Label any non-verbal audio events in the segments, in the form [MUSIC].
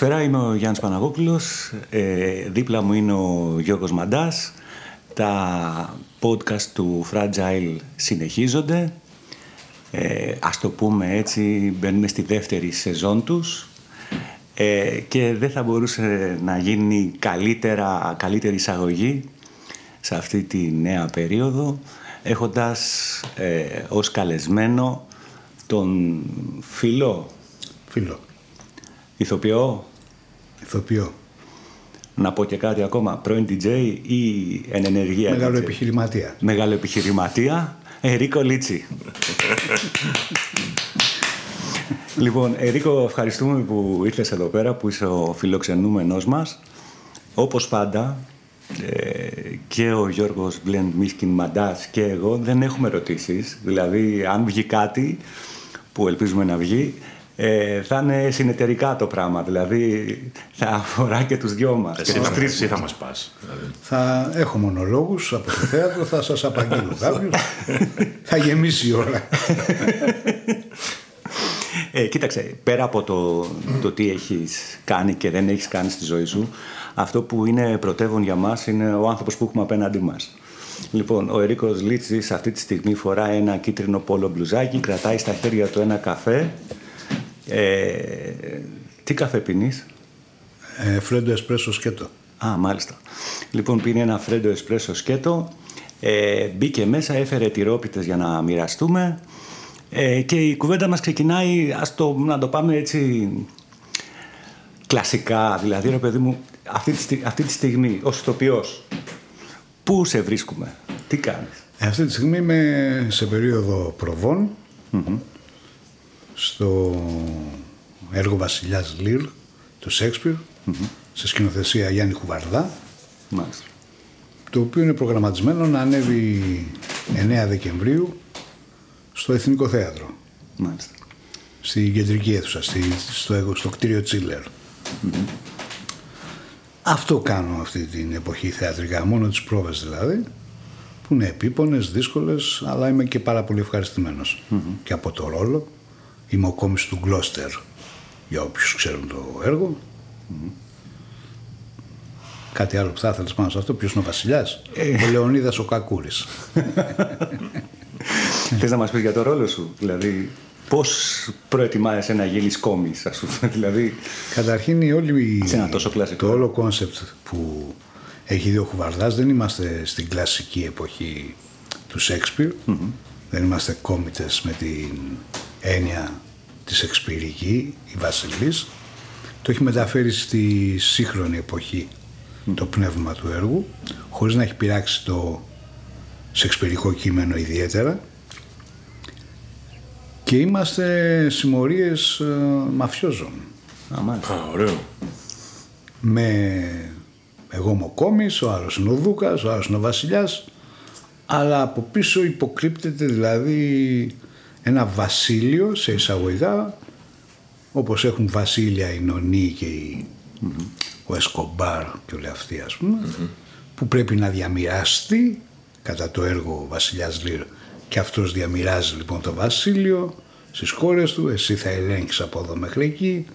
Καλησπέρα, είμαι ο Γιάννης Παναγόπουλος. Ε, δίπλα μου είναι ο Γιώργος Μαντάς. Τα podcast του Fragile συνεχίζονται. Ε, ας το πούμε έτσι, μπαίνουμε στη δεύτερη σεζόν τους. Ε, και δεν θα μπορούσε να γίνει καλύτερα, καλύτερη εισαγωγή σε αυτή τη νέα περίοδο έχοντας ε, ως καλεσμένο τον φίλο Φίλο. ηθοποιό Ηθοποιό. να πω και κάτι ακόμα πρώην DJ ή εν ενεργεία Μεγάλο DJ. επιχειρηματία. Μεγάλο επιχειρηματία Ερίκο Λίτσι Λοιπόν, Ερίκο, ευχαριστούμε που ήρθες εδώ πέρα, που είσαι ο φιλοξενούμενος μας. Όπως πάντα, ε, και ο Γιώργος Μπλεν Μίσκιν Μαντάς και εγώ δεν έχουμε ερωτήσεις. Δηλαδή, αν βγει κάτι, που ελπίζουμε να βγει, ε, θα είναι συνεταιρικά το πράγμα. Δηλαδή, θα αφορά και τους δυο μας. Εσύ και τους θα, τρεις εσύ θα μας πας. Δηλαδή. Θα έχω μονολόγους από το θέατρο, θα σας απαγγείλω κάποιος. [LAUGHS] θα γεμίσει η ώρα. Ε, κοίταξε, πέρα από το, το τι έχεις κάνει και δεν έχεις κάνει στη ζωή σου, αυτό που είναι πρωτεύον για μας είναι ο άνθρωπος που έχουμε απέναντί μας. Λοιπόν, ο Ερίκος Λίτσης αυτή τη στιγμή φοράει ένα κίτρινο πόλο μπλουζάκι, κρατάει στα χέρια του ένα καφέ. Ε, τι καφέ πίνεις; Ε, φρέντο εσπρέσο σκέτο. Α, μάλιστα. Λοιπόν, πίνει ένα φρέντο εσπρέσο σκέτο, ε, μπήκε μέσα, έφερε τυρόπιτες για να μοιραστούμε ε, και η κουβέντα μας ξεκινάει, ας το, να το πάμε έτσι κλασικά, δηλαδή ρε παιδί μου, αυτή τη, στι- αυτή τη στιγμή ως ηθοποιός, πού σε βρίσκουμε, τι κάνεις; Ε, αυτή τη στιγμή είμαι σε περίοδο προβών στο έργο Βασιλιάς Λίρ του σεξπιρ σε σκηνοθεσία Γιάννη Χουβαρδά Μάλιστα. το οποίο είναι προγραμματισμένο να ανέβει 9 Δεκεμβρίου στο Εθνικό Θέατρο Μάλιστα. στην κεντρική αίθουσα, στη, στο, έργο- στο κτίριο Τσίλερ. Αυτό κάνω αυτή την εποχή θεατρικά, μόνο τις πρόβες δηλαδή, που είναι επίπονες, δύσκολες, αλλά είμαι και πάρα πολύ ευχαριστημένος και από το ρόλο. Είμαι ο κόμις του Γκλώστερ, για όποιους ξέρουν το έργο. Κάτι άλλο που θα ήθελες πάνω σε αυτό, ποιος είναι ο βασιλιάς; Ο Λεωνίδας ο Κακούρης. [LAUGHS] Θες να μας πεις για το ρόλο σου, δηλαδή πώς προετοιμάζεσαι να γίνεις κόμις, ας πούμε, [LAUGHS] δηλαδή Καταρχήν η όλη η- Σε ένα τόσο κλασικό. το όλο concept που έχει δει ο Χουβαρδάς δεν είμαστε στην κλασική εποχή του σεξπιρ δεν είμαστε κόμιτες με την έννοια της σεξπυρική η Βασιλής το έχει μεταφέρει στη σύγχρονη εποχή το πνεύμα του έργου χωρίς να έχει πειράξει το σεξπυρικό κείμενο ιδιαίτερα και είμαστε συμμορίες ε, μαφιόζων Α, μάλιστα. Α, ωραίο. με εγώ είμαι ο Κόμης, ο άλλος είναι ο Δούκας, ο άλλος είναι ο Βασιλιάς αλλά από πίσω υποκρύπτεται δηλαδή ένα βασίλειο σε εισαγωγικά όπως έχουν βασίλεια οι Νονοί και οι, ο Εσκομπάρ και όλοι αυτοί ας πούμε που πρέπει να διαμοιραστεί κατά το έργο ο Βασιλιάς Λύρ και αυτός διαμοιράζει λοιπόν το βασίλειο στις χώρες του. Εσύ θα ελέγξεις από εδώ μέχρι εκεί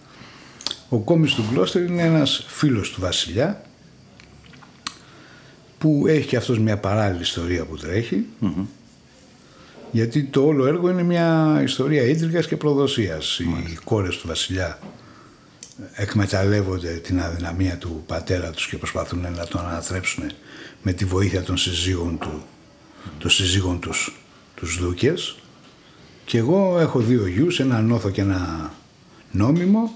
ο κόμις του Γκλώστερ είναι ένας φίλος του βασιλιά που έχει και αυτός μια παράλληλη ιστορία που τρέχει γιατί το όλο έργο είναι μια ιστορία ίντριγας και προδοσίας. Οι κόρες του βασιλιά εκμεταλλεύονται την αδυναμία του πατέρα τους και προσπαθούν να τον ανατρέψουν με τη βοήθεια των συζύγων του, των συζύγων τους, τους δούκες και εγώ έχω δύο γιους, ένα νόθο και ένα νόμιμο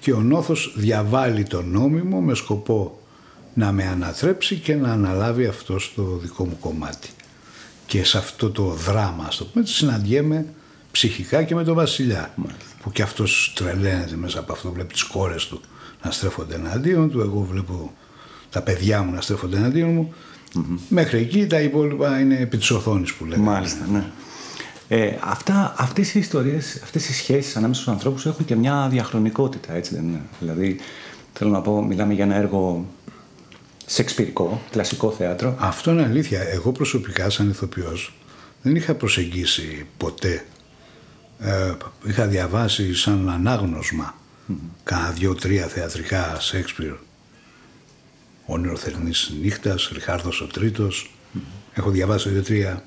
και ο νόθος διαβάλει το νόμιμο με σκοπό να με ανατρέψει και να αναλάβει αυτό στο δικό μου κομμάτι. Και σε αυτό το δράμα, ας το πούμε, έτσι, συναντιέμαι ψυχικά και με τον βασιλιά. Που και αυτός τρελαίνεται μέσα από αυτό, βλέπει τις κόρες του να στρέφονται εναντίον του, εγώ βλέπω τα παιδιά μου να στρέφονται εναντίον μου. Μέχρι εκεί τα υπόλοιπα είναι επί της οθόνης που λέμε. Μάλιστα, ναι. Ε, αυτά, αυτές οι ιστορίες, αυτές οι σχέσεις ανάμεσα στους ανθρώπους έχουν και μια διαχρονικότητα, έτσι δεν είναι. Δηλαδή, θέλω να πω, μιλάμε για ένα έργο σεξπυρικό, κλασικό θέατρο. Αυτό είναι αλήθεια. Εγώ προσωπικά σαν ηθοποιός δεν είχα προσεγγίσει ποτέ. Ε, είχα διαβάσει σαν ανάγνωσμα Κάνα δύο-τρία θεατρικά Σέξπιρ. Όνειρο θερινής νύχτας, Ριχάρδος ο τριτος Έχω διαβάσει δύο-τρία.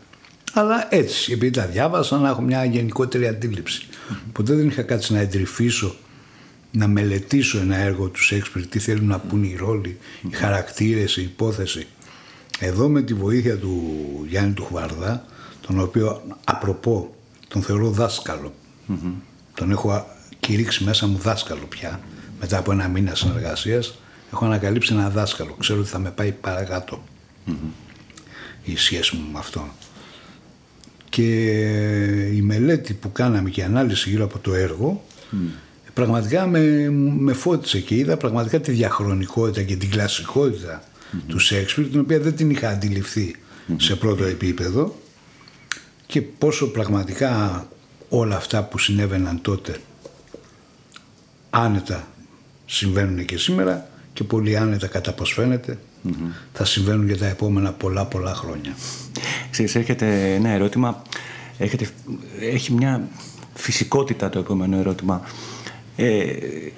Αλλά έτσι, επειδή τα διάβασα, να έχω μια γενικότερη αντίληψη. Ποτέ δεν είχα κάτσει να εντρυφήσω, να μελετήσω ένα έργο του Σέξπιρ, τι θέλουν να πούν οι ρόλοι, οι χαρακτήρες, η υπόθεση. Εδώ με τη βοήθεια του Γιάννη του Χουαρδά, τον οποίο απροπώ τον θεωρώ Τον έχω κηρύξει μέσα μου δάσκαλο πια, μετά από ένα μήνα συνεργασίας. Έχω ανακαλύψει ένα δάσκαλο, ξέρω ότι θα με πάει παρακάτω η σχέση μου με αυτόν. Και η μελέτη που κάναμε και η ανάλυση γύρω από το έργο πραγματικά με, με φώτισε και είδα πραγματικά τη διαχρονικότητα και την κλασικότητα του Σέξπιρ την οποία δεν την είχα σε πρώτο επίπεδο και πόσο πραγματικά όλα αυτά που συνέβαιναν τότε άνετα συμβαίνουν και σήμερα και πολύ άνετα κατά πως φαίνεται θα συμβαίνουν για τα επόμενα πολλά πολλά χρόνια. Ξέρεις, έρχεται ένα ερώτημα, έρχεται, έχει μια φυσικότητα το επόμενο ερώτημα. Ε,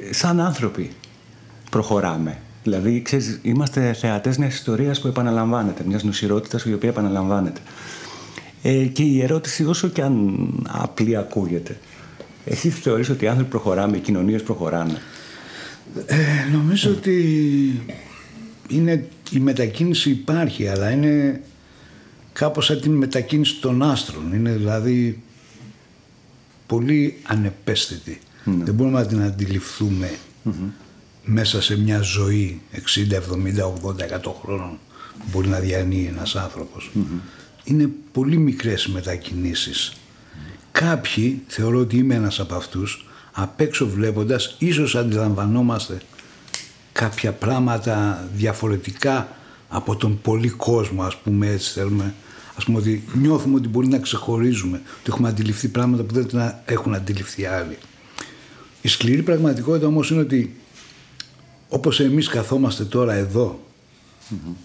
σαν άνθρωποι προχωράμε. Δηλαδή, ξέρεις, είμαστε θεατές μιας ιστορίας που επαναλαμβάνεται, μιας νοσηρότητας η οποία επαναλαμβάνεται. Ε, και η ερώτηση, όσο και αν απλή ακούγεται, εσύ θεωρείς ότι οι άνθρωποι προχωράμε, οι κοινωνίες προχωράνε; Ε, νομίζω ότι είναι, η μετακίνηση υπάρχει, αλλά είναι κάπως σαν την μετακίνηση των άστρων. Είναι δηλαδή πολύ ανεπαίσθητη. Ναι. Δεν μπορούμε να την αντιληφθουμε μέσα σε μια ζωή 60, 70, 80, 100 χρόνων που μπορεί να διανύει ένας Είναι πολύ μικρές μετακινήσεις. Κάποιοι, θεωρώ ότι είμαι ένας από αυτούς, απ' έξω βλέποντας ίσως αντιλαμβανόμαστε κάποια πράγματα διαφορετικά από τον πολύ κόσμο ας πούμε έτσι θέλουμε. Ας πούμε ότι νιώθουμε ότι μπορεί να ξεχωρίζουμε ότι έχουμε αντιληφθεί πράγματα που δεν έχουν αντιληφθεί άλλοι η σκληρή πραγματικότητα όμως είναι ότι όπως εμείς καθόμαστε τώρα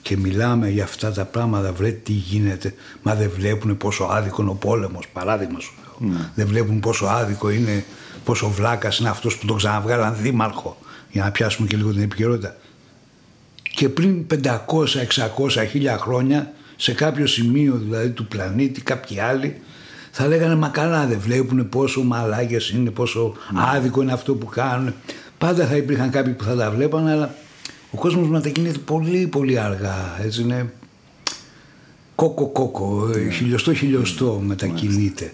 και μιλάμε για αυτά τα πράγματα βρε τι γίνεται μα δεν βλέπουν πόσο άδικο είναι ο πόλεμος παράδειγμα σου λέω mm. δεν βλέπουν πόσο άδικο είναι πόσο βλάκας είναι αυτός που τον ξαναβγάλαν δήμαρχο για να πιάσουμε και λίγο την επικαιρότητα. Και πριν 500, 600, 1000 χρόνια σε κάποιο σημείο δηλαδή του πλανήτη κάποιοι άλλοι θα λέγανε μα καλά δεν βλέπουν πόσο μαλάκες είναι, πόσο ναι. άδικο είναι αυτό που κάνουν. Πάντα θα υπήρχαν κάποιοι που θα τα βλέπανε αλλά ο κόσμος μετακινείται πολύ πολύ αργά. Έτσι είναι κόκο κόκο, ναι. χιλιοστό χιλιοστό μετακινείται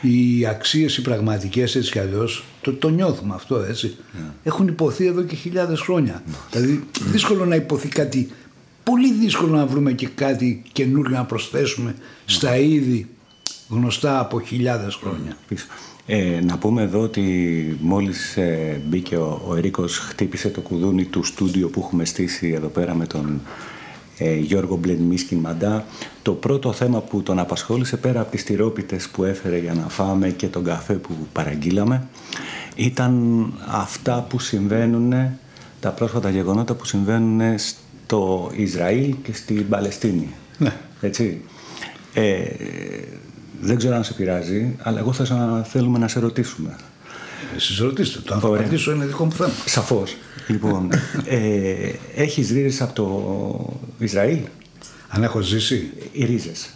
οι αξίες οι πραγματικές έτσι κι αλλιώς το, το νιώθουμε αυτό έτσι yeah. έχουν υποθεί εδώ και χιλιάδες χρόνια δηλαδή δύσκολο να υποθεί κάτι πολύ δύσκολο να βρούμε και κάτι καινούργιο να προσθέσουμε στα είδη γνωστά από χιλιάδες χρόνια ε, να πούμε εδώ ότι μόλις ε, μπήκε ο, ο Ερίκος χτύπησε το κουδούνι του στούντιο που έχουμε στήσει εδώ πέρα με τον ε, Γιώργο Μπλενμίσκιν Μαντά. Το πρώτο θέμα που τον απασχόλησε πέρα από τις τυρόπιτες που έφερε για να φάμε και τον καφέ που παραγγείλαμε ήταν αυτά που συμβαίνουν, τα πρόσφατα γεγονότα που συμβαίνουν στο Ισραήλ και στην Παλαιστίνη. Ναι. Έτσι. Ε, δεν ξέρω αν σε πειράζει, αλλά εγώ θα θέλουμε να σε ρωτήσουμε. Εσείς ρωτήστε, το αν θα απαντήσω είναι δικό μου θέμα. Σαφώς. Λοιπόν, [LAUGHS] ε, έχεις ρίζες από το Ισραήλ; Αν έχω ζήσει. Οι ρίζες.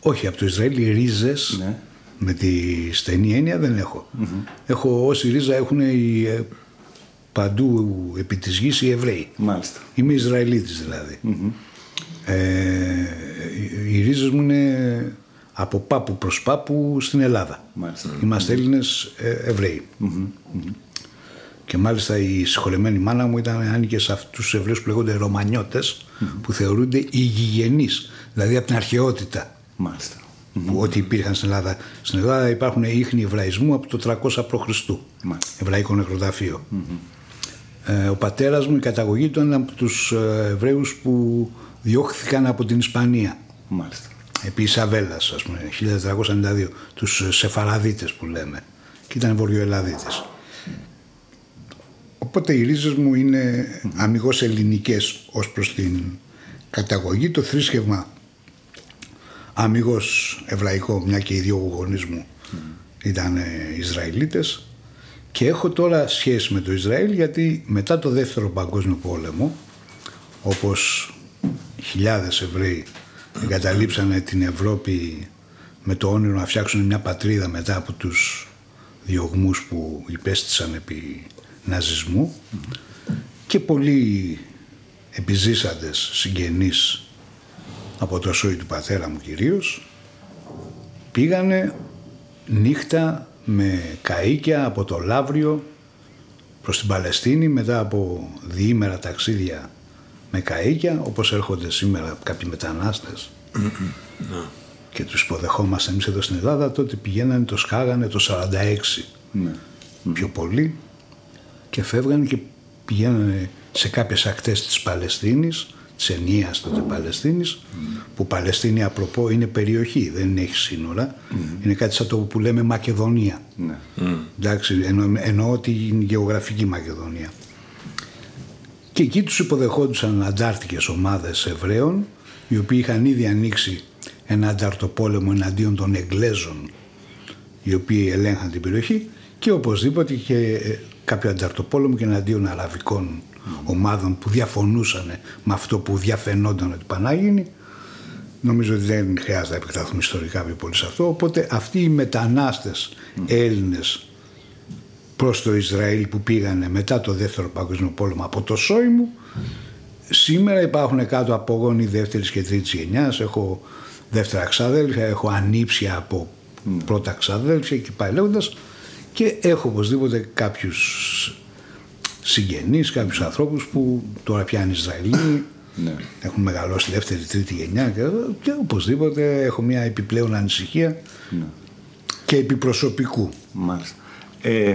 Όχι, από το Ισραήλ οι ρίζες ναι. με τη στενή έννοια δεν έχω. Έχω όση ρίζα έχουν οι, ε, παντού επί της γης οι Εβραίοι. Μάλιστα. Είμαι Ισραηλίτης δηλαδή. Ε, οι ρίζες μου είναι από πάπου προς πάπου στην Ελλάδα. Μάλιστα. Είμαστε Έλληνες ε, Και μάλιστα η συγχωρεμένη μάνα μου ήταν άνοικε σε αυτούς τους Εβραίους που λέγονται που θεωρούνται υγιεινεί, δηλαδή από την αρχαιότητα. Μάλιστα. Που ό,τι υπήρχαν στην Ελλάδα. Στην Ελλάδα υπάρχουν ίχνη Εβραϊσμού από το 300 π.Χ. Εβραϊκό νεκροταφείο. Ε, ο πατέρας μου η καταγωγή του ήταν από τους ε, Εβραίους που διώχθηκαν από την Ισπανία. Μάλιστα επί Ισαβέλλας ας πούμε 1492 τους Σεφαραδίτες που λέμε. Και ήταν Βορειοελλαδίτες. Οπότε οι ρίζες μου είναι αμυγός ελληνικές ως προς την καταγωγή. Το θρήσκευμα αμυγός εβραϊκό μια και οι δύο γονείς μου ήταν Ισραηλίτες. Και έχω τώρα σχέση με το Ισραήλ γιατί μετά το δεύτερο παγκόσμιο πόλεμο όπως χιλιάδες Εβραίοι εγκαταλείψανε την Ευρώπη με το όνειρο να φτιάξουν μια πατρίδα μετά από τους διωγμούς που υπέστησαν επί ναζισμού. Και πολλοί επιζήσαντες συγγενείς από το σόι του πατέρα μου κυρίως πήγανε νύχτα με καΐκια από το Λαύριο προς την Παλαιστίνη μετά από διήμερα ταξίδια με καΐκια όπως έρχονται σήμερα κάποιοι μετανάστες. Ναι. και τους υποδεχόμαστε εμείς εδώ στην Ελλάδα τότε πηγαίνανε, το σκάγανε το 46 ναι. πιο πολύ. Και φεύγανε και πηγαίνανε σε κάποιες ακτές της Παλαιστίνης της ενίας τότε Παλαιστίνης που Παλαιστίνη απροπό είναι περιοχή δεν έχει σύνορα. Είναι κάτι σαν το που λέμε Μακεδονία. Ναι. εντάξει εννο, εννοώ την γεωγραφική Μακεδονία και εκεί τους υποδεχόντουσαν αντάρτικες ομάδες Εβραίων οι οποίοι είχαν ήδη ανοίξει ένα ανταρτοπόλεμο εναντίον των Εγγλέζων οι οποίοι ελέγχαν την περιοχή και οπωσδήποτε και ε, κάποιο ανταρτοπόλεμο και εναντίον αραβικών ομάδων που διαφωνούσαν με αυτό που διαφαινόταν ότι πανάγινε. Νομίζω ότι δεν χρειάζεται να επεκταθούμε ιστορικά πιο πολύ σε αυτό. Οπότε αυτοί οι μετανάστες Έλληνες προς το Ισραήλ που πήγανε μετά το δεύτερο παγκόσμιο πόλεμο από το μου σήμερα υπάρχουν κάτω από γόνοι δεύτερης και τρίτης γενιάς έχω δεύτερα ξαδέλφια, έχω ανήψια από πρώτα ξαδέλφια και πάει λέγοντας και έχω οπωσδήποτε κάποιους συγγενείς, κάποιους ανθρώπους που τώρα πια είναι Ισραηλοί [COUGHS] ναι. έχουν μεγαλώσει δεύτερη, τρίτη γενιά και, και οπωσδήποτε έχω μια επιπλέον ανησυχία ναι. και επιπροσωπικού. Μάλιστα. Ε,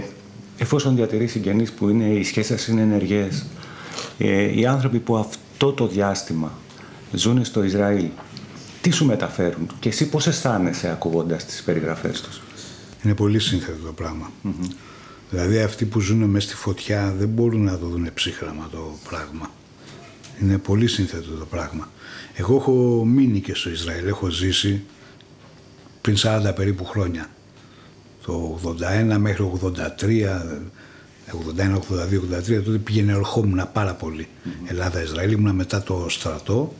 εφόσον διατηρεί συγγενείς που είναι, οι σχέσεις σας είναι ενεργές, ε, οι άνθρωποι που αυτό το διάστημα ζουν στο Ισραήλ, τι σου μεταφέρουν και εσύ πώς αισθάνεσαι ακούγοντας τις περιγραφές τους; Είναι πολύ σύνθετο το πραγμα Δηλαδή αυτοί που ζουν μέσα στη φωτιά δεν μπορούν να το δουν ψύχραμα το πράγμα. Είναι πολύ σύνθετο το πράγμα. Εγώ έχω μείνει και στο Ισραήλ, έχω ζήσει πριν 40 περίπου χρόνια. Το 81 μέχρι 83, 81, 82, 83, τότε πήγαινε ερχόμουν πάρα πολύ. Mm-hmm. Ελλάδα-Ισραήλ, ήμουν μετά το στρατό.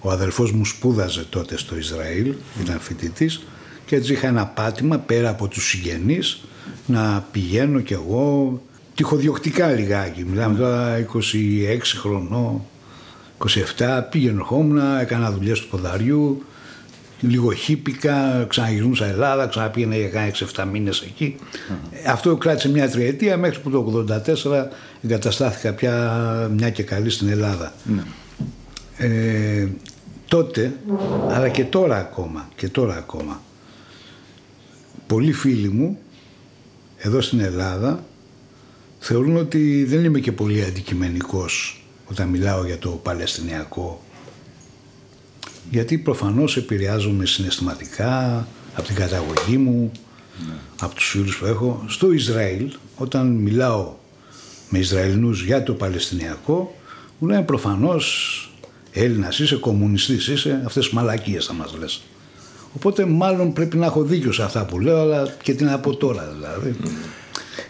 Ο αδελφός μου σπούδαζε τότε στο Ισραήλ, ήταν φοιτητής και έτσι είχα ένα πάτημα πέρα από τους συγγενείς να πηγαίνω κι εγώ τυχοδιοκτικά λιγάκι. Μιλάμε τώρα 26 χρονών, 27, πήγαινε ερχόμουν, έκανα δουλειές του ποδαριού, λίγο χύπηκα, ξαναγυρνούσα Ελλάδα, ξαναπήγαινα για κάνα 6-7 μήνες εκεί. Αυτό κράτησε μια τριετία μέχρι που το 1984 εγκαταστάθηκα πια μια και καλή στην Ελλάδα. Ναι. Ε, τότε, αλλά και τώρα ακόμα, και τώρα ακόμα, πολλοί φίλοι μου εδώ στην Ελλάδα θεωρούν ότι δεν είμαι και πολύ αντικειμενικός όταν μιλάω για το Παλαιστινιακό γιατί προφανώς επηρεάζομαι συναισθηματικά από την καταγωγή μου, ναι. από τους φίλους που έχω. Στο Ισραήλ, όταν μιλάω με Ισραηλινούς για το Παλαιστινιακό, μου λένε προφανώς Έλληνας είσαι, κομμουνιστής είσαι, αυτές τις μαλακίες θα μας λες. Οπότε μάλλον πρέπει να έχω δίκιο σε αυτά που λέω, αλλά και τι να πω τώρα δηλαδή.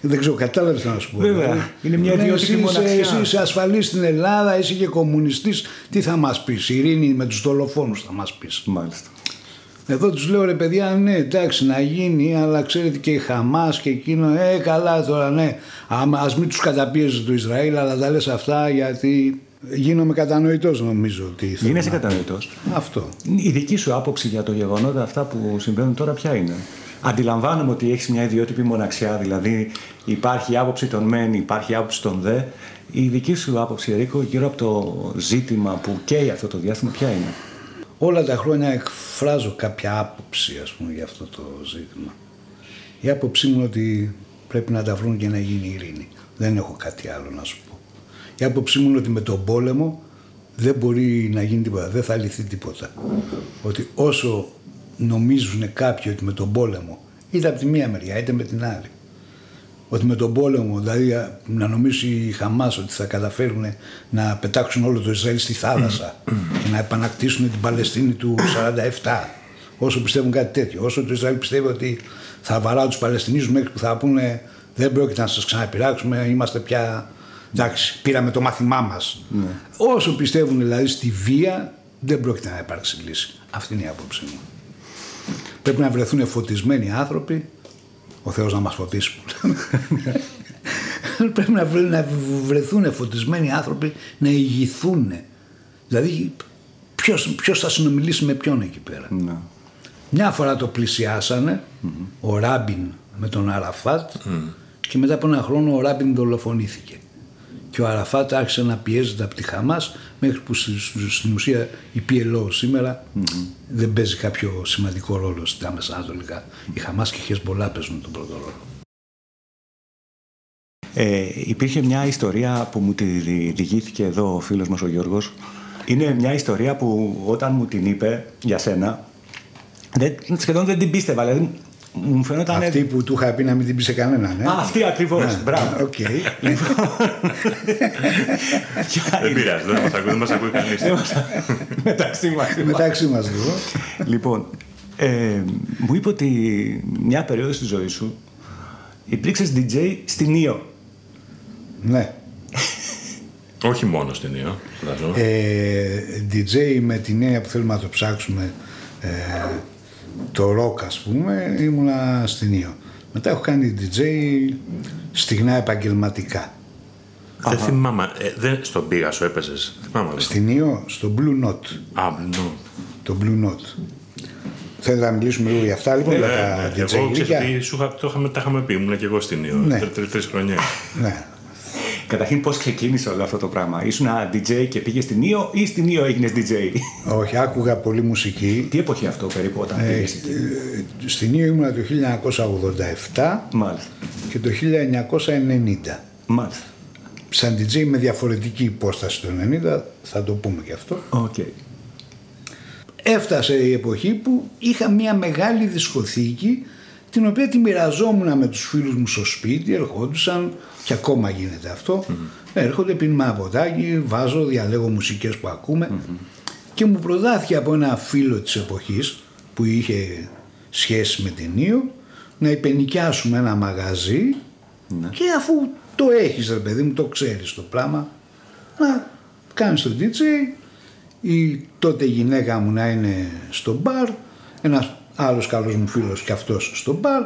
Δεν ξέρω, κατάλαβες να σου πω. Βέβαια. Δηλαδή. Είναι μια ναι, ιδιωτική μοναξιά. Εσύ είσαι ασφαλής στην Ελλάδα, είσαι και κομμουνιστής. Τι θα μας πεις, Ειρήνη με τους δολοφόνους θα μας πεις; Μάλιστα. Εδώ τους λέω ρε παιδιά, ναι, εντάξει να γίνει, αλλά ξέρετε και η Χαμάς και εκείνο, ε, καλά τώρα, ναι. Α μην τους καταπίεζε το Ισραήλ, αλλά τα λες αυτά γιατί Γίνομαι κατανοητός, νομίζω ότι. Γίνεσαι κατανοητός. Αυτό. Η δική σου άποψη για το γεγονότα αυτά που συμβαίνουν τώρα, ποια είναι; Αντιλαμβάνομαι ότι έχεις μια ιδιότυπη μοναξιά, δηλαδή υπάρχει άποψη των μεν, υπάρχει άποψη των δε. Η δική σου άποψη, Ερίκο, γύρω από το ζήτημα που καίει αυτό το διάστημα, ποια είναι; Όλα τα χρόνια εκφράζω κάποια άποψη, ας πούμε, για αυτό το ζήτημα. Η άποψή μου είναι ότι πρέπει να τα βρουν και να γίνει ειρήνη. Δεν έχω κάτι άλλο να σου πω. Η άποψή μου είναι ότι με τον πόλεμο δεν μπορεί να γίνει τίποτα, δεν θα λυθεί τίποτα. Ότι όσο νομίζουν κάποιοι ότι με τον πόλεμο, είτε από τη μία μεριά είτε με την άλλη, ότι με τον πόλεμο, δηλαδή να νομίσει η Χαμάς ότι θα καταφέρουν να πετάξουν όλο το Ισραήλ στη θάλασσα και να επανακτήσουν την Παλαιστίνη του 47, όσο πιστεύουν κάτι τέτοιο, όσο το Ισραήλ πιστεύει ότι θα βαρά τους Παλαιστινίους μέχρι που θα πούνε Δεν πρόκειται να σας ξαναπειράξουμε, είμαστε πια... Εντάξει, πήραμε το μάθημά μας. Όσο πιστεύουν δηλαδή στη βία, δεν πρόκειται να υπάρξει λύση. Αυτή είναι η άποψή μου. Πρέπει να βρεθούν φωτισμένοι άνθρωποι, ο Θεός να μας φωτίσει. [LAUGHS] Πρέπει να βρε- να βρεθούν φωτισμένοι άνθρωποι να ηγηθούν. Δηλαδή, ποιος, ποιος θα συνομιλήσει με ποιον εκεί πέρα. Ναι. Μια φορά το πλησιασανε ο Ράμπιν με τον Αραφάτ και μετά από ένα χρόνο ο Ράμπιν δολοφονήθηκε. Και ο Αραφάτ άρχισε να πιέζεται από τη Χαμάς μέχρι που στη- στη- στην ουσία η PLO σημερα δεν παίζει κάποιο σημαντικό ρόλο στα Άμεσα Ανατολικά. Η Χαμάς και η Χεσμολά παίζουν τον πρώτο ρόλο. Ε, υπήρχε μια ιστορία που μου τη δι- διηγήθηκε εδώ ο φίλος μας ο Γιώργος. Είναι μια ιστορία που όταν μου την είπε για σένα, δεν, σχεδόν δεν την πίστευα. Δηλαδή, μου φαινόταν... Αυτή που του είχα πει να μην την πεις σε κανέναν. Ε; Α, αυτή ακριβώς, Ναι, μπράβο. Οκ. Δεν πειράζει, δεν μας ακούει, δεν μας ακούει κανείς. Μεταξύ μας. Μεταξύ μας λίγο. Λοιπόν, ε, μου είπε ότι μια περίοδος στη ζωής σου υπήρξες DJ στην Ήο. ναι. Όχι μόνο στην Ιω, φαντάζομαι. Ε, DJ με την έννοια που θέλουμε να το ψάξουμε ε, το rock ας πούμε ήμουνα στην Ήο. Μετά έχω κάνει DJ στιγνά επαγγελματικά. Δεν θυμάμαι, ε, δεν, στον Πίγασο έπαιζες, θυμάμαι. δεν. Στην Ήο στο Blue Note. Α, νο. Το Blue Note. Θέλετε να μιλήσουμε λίγο για αυτά λοιπόν, για τα Ε, DJ Εγώ ξέρω γλυκιά. τι σου είχα, το είχαμε, τα είχαμε πει, ήμουν και εγώ στην Ιω, Ναι. τρει τρεις- τρεις χρονιές. Ναι. Καταρχήν πώς ξεκίνησε όλο αυτό το πράγμα; Ήσουν ένα DJ και πήγες στην Ήο ή στην Ήο έγινες DJ. Όχι, άκουγα πολύ μουσική. Τι εποχή αυτό περίπου όταν Ε, πήγες εκεί; ε, στην Ήο ήμουνα το 1987 Μάλιστα. και το 1990. Μάλιστα. Σαν DJ με διαφορετική υπόσταση το 90, θα το πούμε και αυτό. Οκ. Έφτασε η εποχή που είχα μια μεγάλη δισκοθήκη την οποία τη μοιραζόμουν με τους φίλους μου στο σπίτι, ερχόντουσαν και ακόμα γίνεται αυτό. Έρχονται, πίνουμε ένα ποτάκι, βάζω, διαλέγω μουσικές που ακούμε και μου προτάθηκε από ένα φίλο της εποχής που είχε σχέση με την Ίο να υπενοικιάσουμε ένα μαγαζί και αφού το έχεις ρε παιδί μου, το ξέρεις το πράγμα, να κάνεις το DJ, η τότε γυναίκα μου να είναι στο μπαρ, ένας άλλος καλός μου φίλος και αυτός στο μπαρ,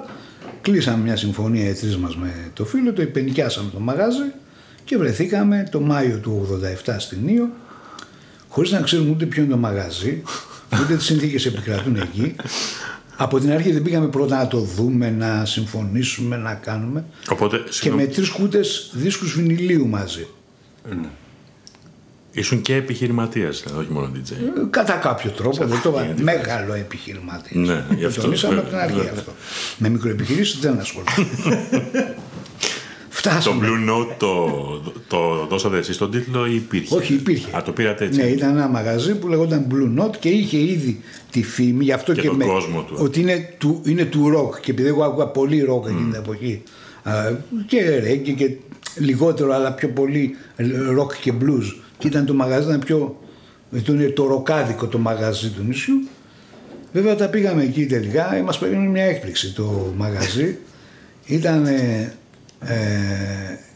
κλείσαμε μια συμφωνία οι τρεις μας με το φίλο, το υπενικιάσαμε το μαγάζι και βρεθήκαμε το Μάιο του 87 στην Ήο, χωρίς να ξέρουμε ούτε ποιο είναι το μαγάζι, ούτε τις συνθήκες επικρατούν εκεί. Από την αρχή δεν πήγαμε πρώτα να το δούμε, να συμφωνήσουμε, να κάνουμε. Οπότε, Και συγγνώμη, με τρεις κούτες δίσκους βινιλίου μαζί. Ήσουν και επιχειρηματίας, δηλαδή, όχι μόνο DJ. Ε, Κατά κάποιο τρόπο, δεν το είπα. γιατί- Μεγάλο επιχειρηματίας. Ναι, γι' αυτό, Το τονίσαμε από βέβαια, την αρχή βέβαια. αυτό. Με μικροεπιχειρήσεις δεν ασχολούμαι. [LAUGHS] Το Φτάσαμε. Blue Note το, το δώσατε εσείς τον τίτλο ή υπήρχε; Όχι, υπήρχε. Α, το πήρατε έτσι; Ναι, ήταν ένα μαγαζί που λεγόταν Blue Note και είχε ήδη τη φήμη, γι' αυτό Και και, τον με, κόσμο του. ότι είναι του, είναι του ροκ και επειδή εγώ άκουγα πολύ ροκ εκείνη την εποχή α, και ρέγκε και λιγότερο αλλά πιο πολύ ροκ και blues και ήταν το μαγαζί ήταν πιο ήταν το ροκάδικο το μαγαζί του νησιού βέβαια όταν πήγαμε εκεί τελικά ε, μας περίμενε μια έκπληξη το μαγαζί ήταν ε, ε,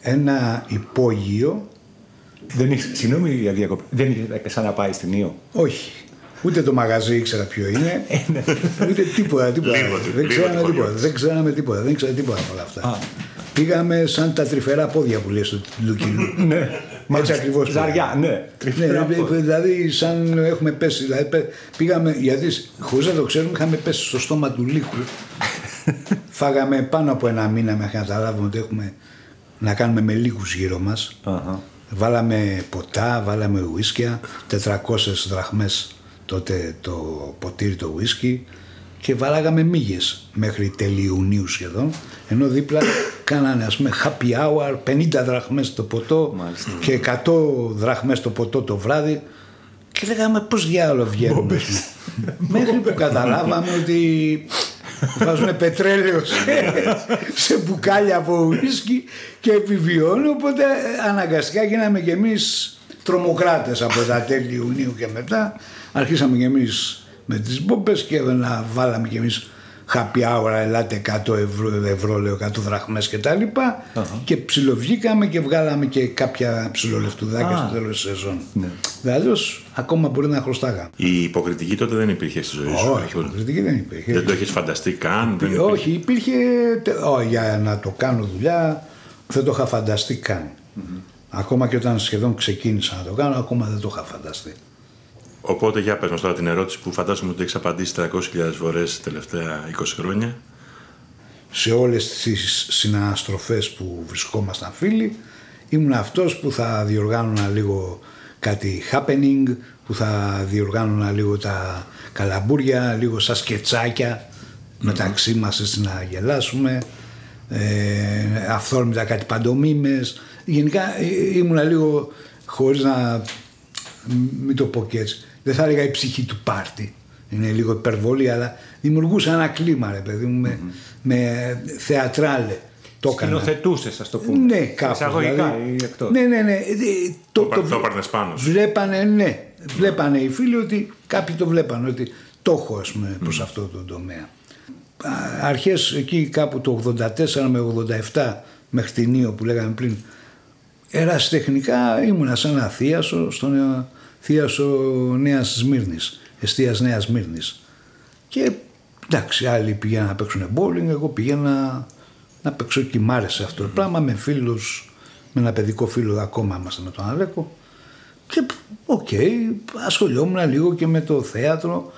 ένα υπόγειο Δεν είχε, συγγνώμη για διακοπή. Δεν είχε σαν να πάει στην Ήο. Όχι. Ούτε το μαγαζί ήξερα ποιο είναι. [LAUGHS] ούτε τίποτα, τίποτα. Λίγο, δεν λίγο ξέραμε το τίποτα. χωριός. Δεν ξέραμε τίποτα. Δεν ήξερα τίποτα από όλα αυτά. Α. Πήγαμε σαν τα τρυφερά πόδια που λέει στο Λουκιλού. Ναι. Έτσι ακριβώς Ζαριά, ναι. Ναι, Τρυφερά ε, πόδια. δηλαδή σαν έχουμε πέσει. Δηλαδή, πέ- πήγαμε, γιατί χωρίς να το ξέρουμε, είχαμε πέσει στο στόμα του λύκου. [LAUGHS] Φάγαμε πάνω από ένα μήνα μέχρι να καταλάβουμε ότι έχουμε να κάνουμε με λύκους γύρω μας. Αχα. Βάλαμε ποτά, βάλαμε ουίσκια, 400 δραχμές τότε το ποτήρι το ουίσκι και βάλαγαμε μύγες μέχρι τέλη Ιουνίου σχεδόν ενώ δίπλα [COUGHS] κάνανε ας πούμε happy hour 50 δραχμές το ποτό Μάλιστα. και 100 δραχμές το ποτό το βράδυ και λέγαμε πώς διάλογο βγαίνουμε ας πούμε. μέχρι που καταλάβαμε ότι βάζουν πετρέλαιο σε, σε μπουκάλια από ουίσκι και επιβιώνει οπότε αναγκαστικά γίναμε κι εμείς τρομοκράτες από τα τέλη Ιουνίου και μετά αρχίσαμε κι εμείς με τις μπόμπες και να βάλαμε κι εμείς happy hour, ελάτε 100 ευρώ, ευρώ λέω 100 δραχμές και τα λοιπα και ψιλοβγήκαμε και βγάλαμε και κάποια ψιλολεφτουδάκια στο τέλος της σεζόν. Ναι. Δηλαδή ακόμα μπορεί να χρωστάγαμε. Η υποκριτική τότε δεν υπήρχε στη ζωή σου. Όχι, η υποκριτική δεν υπήρχε. Δεν το έχεις φανταστεί καν. Δεν υπήρχε. Όχι, υπήρχε, ό, για να το κάνω δουλειά δεν το είχα φανταστεί καν. Ακόμα και όταν σχεδόν ξεκίνησα να το κάνω, ακόμα δεν το είχα φανταστεί. Οπότε για πες μας τώρα την ερώτηση που φαντάζομαι ότι έχεις απαντήσει 300.000 φορές τα τελευταία 20 χρόνια. Σε όλες τις συναστροφές που βρισκόμασταν φίλοι ήμουν αυτός που θα διοργάνωνα λίγο κάτι happening, που θα διοργάνωνα λίγο τα καλαμπούρια, λίγο σαν σκετσάκια μεταξύ μας να γελάσουμε, ε, αυθόρμητα κάτι παντομήμες. Γενικά ε, ήμουνα λίγο χωρίς να μην το πω και έτσι δεν θα έλεγα η ψυχή του πάρτι. Είναι λίγο υπερβολή, αλλά δημιουργούσε ένα κλίμα, ρε παιδί μου, με, mm-hmm. με θεατράλε. Το Σκηνοθετούσες, ας το πούμε. Ναι, κάπου. Εισαγωγικά δηλαδή, ή εκτός. Ναι, ναι, ναι. Το, το, το, πάνω. Βλέπανε, ναι. Βλέπανε οι φίλοι ότι κάποιοι το βλέπανε, ότι το έχω ας πούμε, προς αυτό το τομέα. Αρχές εκεί κάπου το 84 με 87 μέχρι την Νίο που λέγαμε πριν ερασιτεχνικά ήμουνα σαν ένα θείασο στον θείασο Νέας Σμύρνης, εστίας Νέας Σμύρνης. Και εντάξει, άλλοι πήγαιναν να παίξουν bowling, εγώ πήγαινα να παίξω και μ' άρεσε αυτό το πράγμα με φίλους, με ένα παιδικό φίλο ακόμα είμαστε με τον Αλέκο. Και OK, okay, ασχολιόμουν λίγο και με το θέατρο.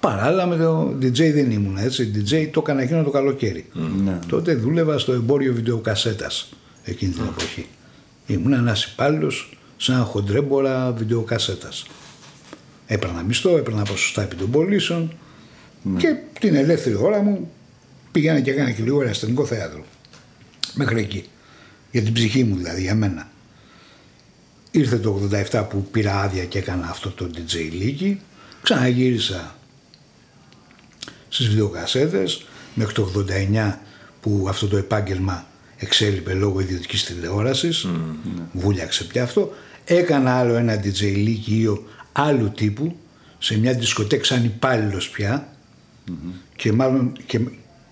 Παράλληλα με το DJ δεν ήμουν έτσι. DJ το έκανα εκείνο το καλοκαίρι. Mm, Τότε δούλευα στο εμπόριο βιντεοκασέτας εκείνη την εποχή. Ήμουν ένας υπάλληλος σαν χοντρέμπορα βιντεοκασέτας. Έπαιρνα μισθό, έπαιρνα ποσοστά επί των πωλήσεων ναι. και την ελεύθερη ώρα μου πήγαινα και έκανα και λίγο εραστενικό θέατρο. Μέχρι εκεί. Για την ψυχή μου δηλαδή, για μένα. Ήρθε το 87 που πήρα άδεια και έκανα αυτό το DJ League. Ξαναγύρισα στις βιντεοκασέτες μέχρι το 89 που αυτό το επάγγελμα εξέλιπε λόγω ιδιωτικής τηλεόρασης. Mm, Βούλιαξε πια αυτό. Έκανα άλλο ένα DJ λύκειο άλλου τύπου σε μια δισκοτέκ σαν υπάλληλος πια. Και, μάλλον, και,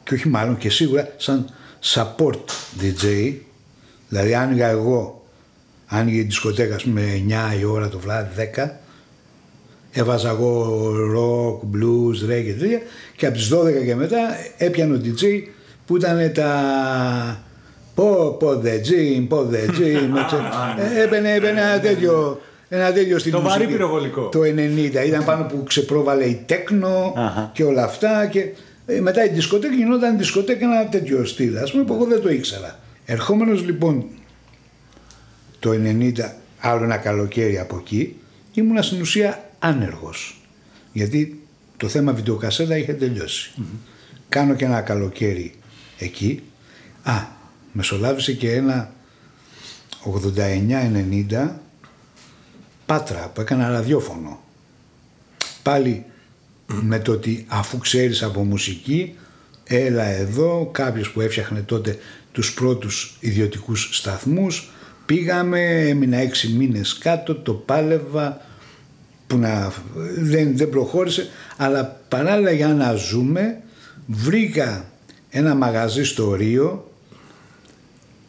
και όχι μάλλον και σίγουρα σαν support DJ δηλαδή άνοιγα εγώ άνοιγε η δισκοτέκα με 9 η ώρα το βράδυ 10 έβαζα εγώ rock, blues, reggae και τέτοια. Και από τις 12 και μετά έπιανε ο DJ που ήταν τα Πω, πω, δε τζιν, πω, δε τζιν. [LAUGHS] Έπαινε, έπαινε ένα τέτοιο, ένα τέτοιο στην Το βαρύ πυροβολικό. Το 90. Ήταν πάνω που ξεπρόβαλε η τέκνο και όλα αυτά. Και ε, μετά η δισκοτέκη γινόταν δισκοτέκη ένα τέτοιο στυλ. Α πούμε που εγώ δεν το ήξερα. Ερχόμενος λοιπόν το 90, άλλο ένα καλοκαίρι από εκεί, ήμουνα στην ουσία άνεργος. Γιατί το θέμα βιντεοκασέτα είχε Κάνω και ένα καλοκαίρι εκεί. Α, μεσολάβησε και ένα 89-90 Πάτρα που έκανα ραδιόφωνο. Πάλι με το ότι αφού ξέρεις από μουσική έλα εδώ κάποιος που έφτιαχνε τότε τους πρώτους ιδιωτικούς σταθμούς πήγαμε, έμεινα έξι μήνες κάτω, το πάλευα που να, δεν, δεν προχώρησε αλλά παράλληλα για να ζούμε βρήκα ένα μαγαζί στο Ρίο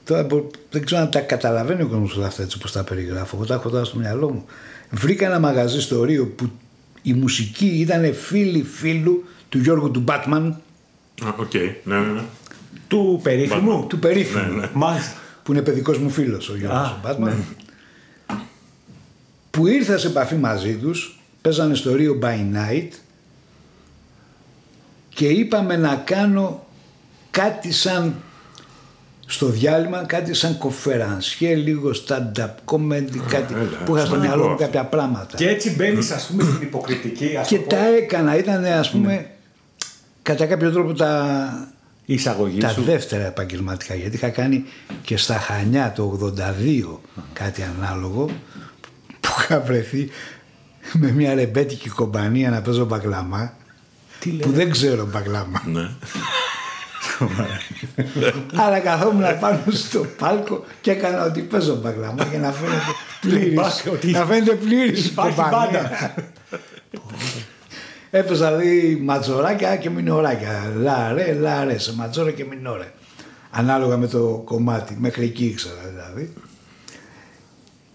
Τώρα δεν ξέρω αν τα καταλαβαίνει ο κόσμος αυτά έτσι όπως τα περιγράφω. Εγώ τα έχω τώρα στο μυαλό μου. Βρήκα ένα μαγαζί στο Ρίο που η μουσική ήταν φίλη φίλου του Γιώργου του Μπάτμαν. OK, okay. ναι, ναι, ναι. Του περίφημου; Του περίφημου. Ναι, ναι. Που είναι παιδικός μου φίλος ο Γιώργος του Μπάτμαν. Ναι. Που ήρθα σε επαφή μαζί τους, παίζανε στο Ρίο by Night και είπαμε να κάνω κάτι σαν στο διάλειμμα κάτι σαν κοφερανσιέ, λίγο stand-up comedy, κάτι που είχα στο μυαλό μου κάποια πράγματα. Και έτσι μπαίνεις, ας πούμε, στην υποκριτική. Ας και τα έκανα, ήταν ας πούμε, ναι. κατά κάποιο τρόπο τα, εισαγωγή τα δεύτερα επαγγελματικά. Γιατί είχα κάνει και στα Χανιά το 82 κάτι ανάλογο που είχα βρεθεί με μια ρεμπέτικη κομπανία να παίζω μπαγκλαμά. που δεν ξέρω μπαγκλαμά. Ναι. Αλλά καθόμουν πάνω στο πάλκο και έκανα ότι παίζω μπαγλάμα για να φαίνεται πλήρης. να φαίνεται πλήρης η Έπαιζα δηλαδή ματζοράκια και μινοράκια. Λαρέ, λαρέ, σε ματζόρα και μινόρε. Ανάλογα με το κομμάτι, μέχρι εκεί ήξερα δηλαδή.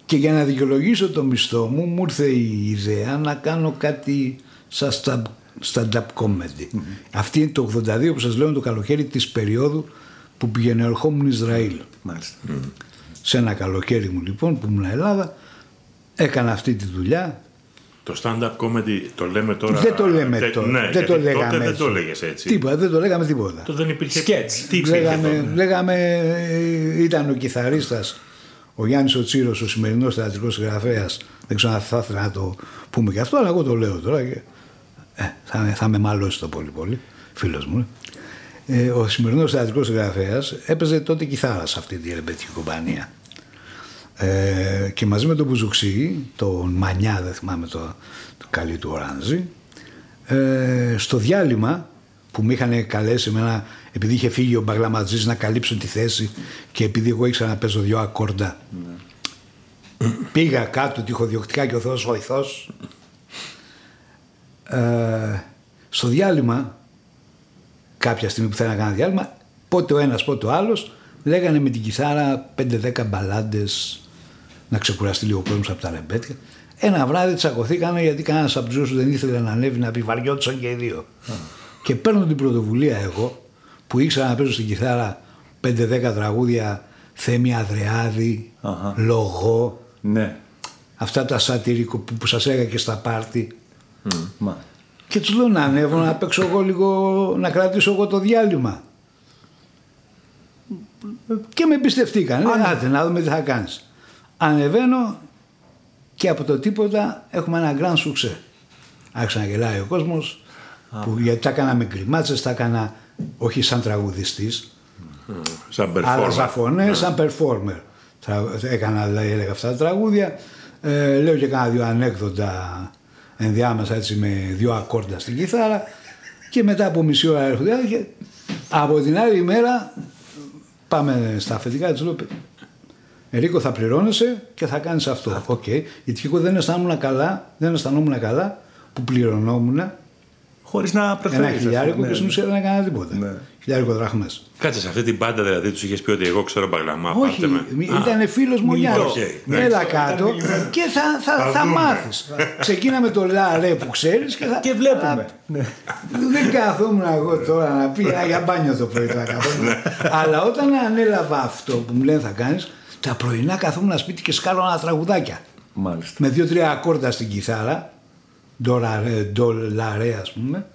Και για να δικαιολογήσω το μισθό μου, μου ήρθε η ιδέα να κάνω κάτι σαν stand-up comedy. Αυτή είναι το 82 που σας λέω είναι το καλοκαίρι της περίοδου που πήγαινε ερχόμουν Ισραήλ. Μάλιστα. Σε ένα καλοκαίρι μου λοιπόν που ήμουν Ελλάδα έκανα αυτή τη δουλειά. Το stand-up comedy το λέμε τώρα. Δεν το λέμε Τε- τώρα. Ναι, δεν γιατί το λέγαμε τότε δεν έτσι. το λέγες έτσι. Τίποτα, δεν το λέγαμε τίποτα. Το δεν υπήρχε. Σκέτς. Τι υπήρχε Λέγαμε, τότε; λέγαμε, ε, ήταν ο κιθαρίστας ο Γιάννης ο Τσίρος, ο σημερινός θεατρικός συγγραφέας. Δεν ξέρω αν θα ήθελα να το πούμε και αυτό, αλλά εγώ το λέω τώρα. Και, ε, θα, με- θα με μαλώσει το πολύ πολύ, φίλος μου. Ε, ο σημερινός θεατρικός συγγραφέας έπαιζε τότε κιθάρα σε αυτή τη ρεμπετική κομπανία. Ε, και μαζί με τον Μπουζουξή, τον Μανιά, δεν θυμάμαι το, το καλή του οράνζι, ε, στο διάλειμμα που με είχαν καλέσει εμένα, επειδή είχε φύγει ο Μπαγλαματζής να καλύψω τη θέση και επειδή εγώ ήξερα να παίζω δυο ακόρντα πήγα κάτω τυχοδιοκτικά και ο Θεός βοηθός ε, στο διάλειμμα κάποια στιγμή που θέλανε να κάνω διάλειμμα πότε ο ένας πότε ο άλλος λέγανε με την κιθάρα 5-10 μπαλάντες να ξεκουραστεί λίγο ο κόσμος από τα ρεμπέτια ένα βράδυ τσακωθήκανε γιατί κανένας από τους δεν ήθελε να ανέβει να πει βαριόντουσαν και οι δύο. Και παίρνω την πρωτοβουλία εγώ που ήξερα να παίζω στην κιθάρα 5-10 τραγούδια Θέμη Αδρεάδη, Αχα. Λογό, Ναι. αυτά τα σατυρικό που, που σας έλεγα και στα πάρτι. Μα. Και τους λέω να ανέβω να παίξω εγώ λίγο, να κρατήσω εγώ το διάλειμμα. Και με εμπιστευτήκαν. Λέει, Άντε να δούμε τι θα κάνεις. Ανεβαίνω και από το τίποτα έχουμε ένα grand succès. Άρχισε να γελάει ο κόσμος, που, γιατί τα έκανα με γκριμάτσες, τα έκανα όχι σαν τραγουδιστής, Σαν αλλά performer. σαν φωνές, σαν performer. Τρα- Έκανα, δηλαδή, έλεγα αυτά τα τραγούδια. Ε, λέω και κάνα δύο ανέκδοτα ενδιάμεσα έτσι με δύο ακόρντα στην κιθάρα και μετά από μισή ώρα έρχονται άλλοι και από την άλλη ημέρα πάμε στα αφεντικά της λέω Ερίκο θα πληρώνεσαι και θα κάνεις αυτό. Οκ. Γιατί εγώ δεν αισθανόμουν καλά, δεν αισθανόμουν καλά που πληρωνόμουν Χωρίς να προσφέρω. ένα χιλιάρικο και στην ουσία δεν έκανα τίποτα. Ναι. Χιλιάρικο δραχμές. Κάτσε σε αυτή την μπάντα δηλαδή τους είχες πει ότι εγώ ξέρω μπαγλαμά. Όχι, πάρτε με. ήταν φίλος μου ο Γιάννης. οκ, εντάξει. Έλα κάτω και θα, θα, Θα θα δούμε. μάθεις. Ξεκίνα με το λα ρε που ξέρεις και θα... Και βλέπουμε. Α, Δεν καθόμουν εγώ τώρα να πει «Α, για μπάνιο το πρωί θα καθόμουν». Αλλά όταν ανέλαβα αυτό που μου λένε θα κάνεις, τα πρωινά καθόμουν σπίτι και σκάλωνα τραγουδάκια. Μάλιστα. Με δύο-τρία ακόρτα στην κιθάρα, ντολαρέ, ντολαρέ ας πούμε,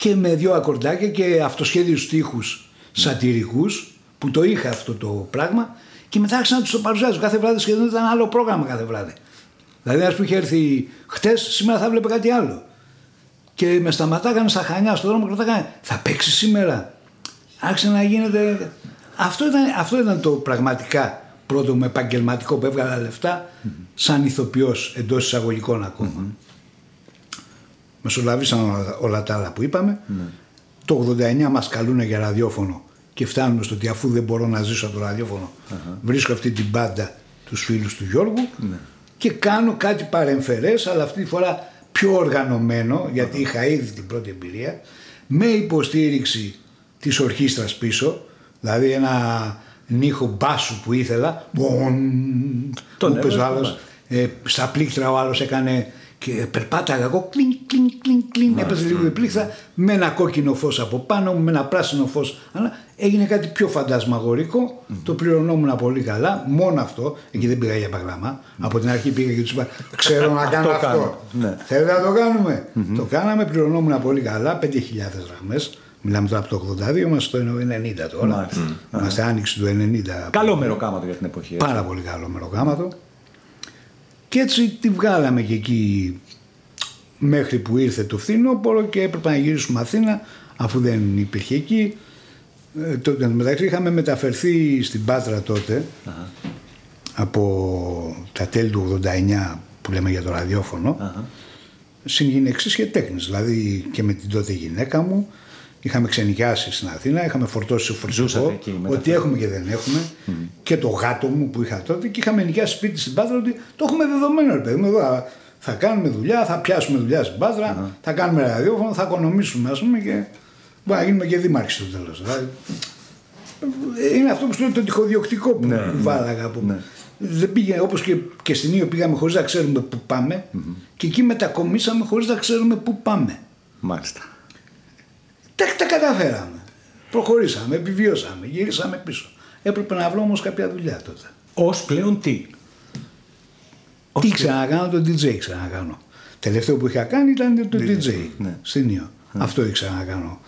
και με δύο ακορντάκια και αυτοσχέδιους στίχους σατυρικούς, που το είχα αυτό το πράγμα, και μετά άρχισα να τους το παρουσιάζω. Κάθε βράδυ σχεδόν ήταν άλλο πρόγραμμα κάθε βράδυ. Δηλαδή ένας που είχε έρθει χτες, σήμερα θα βλέπε κάτι άλλο. Και με σταματάγανε στα Χανιά, στον δρόμο και ρωτάγανε, θα παίξεις σήμερα. Άρχισε να γίνεται... Αυτό ήταν, αυτό ήταν το πραγματικά πρώτο μου επαγγελματικό που έβγαλα λεφτά σαν ηθοποιός εντός εισαγωγικών ακόμα. Μεσολαβήσαν όλα, όλα τα άλλα που είπαμε. Το 89 μας καλούνε για ραδιόφωνο και φτάνουμε στο ότι αφού δεν μπορώ να ζήσω από το ραδιοφωνο βρίσκω αυτή την μπάντα τους φίλους του Γιώργου και κάνω κάτι παρεμφερές αλλά αυτή τη φορά πιο οργανωμένο γιατί είχα ήδη την πρώτη εμπειρία με υποστήριξη της ορχήστρας πίσω δηλαδή ένα νύχο μπάσου που ήθελα μπον, Τον μου έπαιζε ο έβαζε, άλλος ε, στα πλήκτρα ο άλλος έκανε και περπάταγα εγώ κλιν κλιν κλιν κλιν έπαιζε λίγο η πλήκτρα με ένα κόκκινο φως από πάνω μου με ένα πράσινο φως αλλά έγινε κάτι πιο φαντασμαγορικό το πληρωνόμουν πολύ καλά μόνο αυτό εκεί δεν πήγα για παγλάμα από την αρχή πήγα και τους είπα ξέρω να κάνω Το αυτό κάνω, ναι. θέλετε να το κάνουμε; Το κάναμε πληρωνόμουν πολύ καλά 5.000 δραχμές Μιλάμε τώρα από το 82, είμαστε στο 90 τώρα. Μάλιστα. Είμαστε άνοιξη του 90. Καλό μεροκάματο για την εποχή. έτσι. Πάρα πολύ καλό μεροκάματο. Και έτσι τη βγάλαμε και εκεί μέχρι που ήρθε το φθινόπωρο και έπρεπε να γυρίσουμε Αθήνα αφού δεν υπήρχε εκεί. Ε, το, εν τω μεταξύ είχαμε μεταφερθεί στην Πάτρα τότε από τα τέλη του 89 που λέμε για το ραδιόφωνο Αχα. συγγυνεξής και τέκνης. Δηλαδή και με την τότε γυναίκα μου είχαμε ξενικιάσει στην Αθήνα, είχαμε φορτώσει σε Ζούσατε φορτικό, εκεί, μεταφερθεί. ότι έχουμε και δεν έχουμε και το γάτο μου που είχα τότε και είχαμε νοικιάσει σπίτι στην Πάτρα ότι το έχουμε δεδομένο ρε παιδί μου εδώ. Θα κάνουμε δουλειά, θα πιάσουμε δουλειά στην πατρα θα κάνουμε ραδιόφωνο, θα οικονομήσουμε, ας πούμε, και μπορεί να γίνουμε και δήμαρχοι στο τέλος. Δηλαδή, είναι αυτό που σου λέω το τυχοδιοκτικό που, Ναι, που ναι, βάλαγα. Που ναι. Δεν πήγε όπως και, και στην Ήο πήγαμε χωρίς να ξέρουμε πού πάμε και εκεί μετακομίσαμε χωρίς να ξέρουμε πού πάμε. Μάλιστα. Τα, τα καταφέραμε. Προχωρήσαμε, επιβιώσαμε, γυρίσαμε πίσω. Έπρεπε να βρω όμως κάποια δουλειά τότε. Ω πλέον τι; Τι ξανακάνω, το DJ ξανακάνω. Τελευταίο που είχα κάνει ήταν το DJ, ναι. στην Ήο. Αυτό ήξερα να κάνω.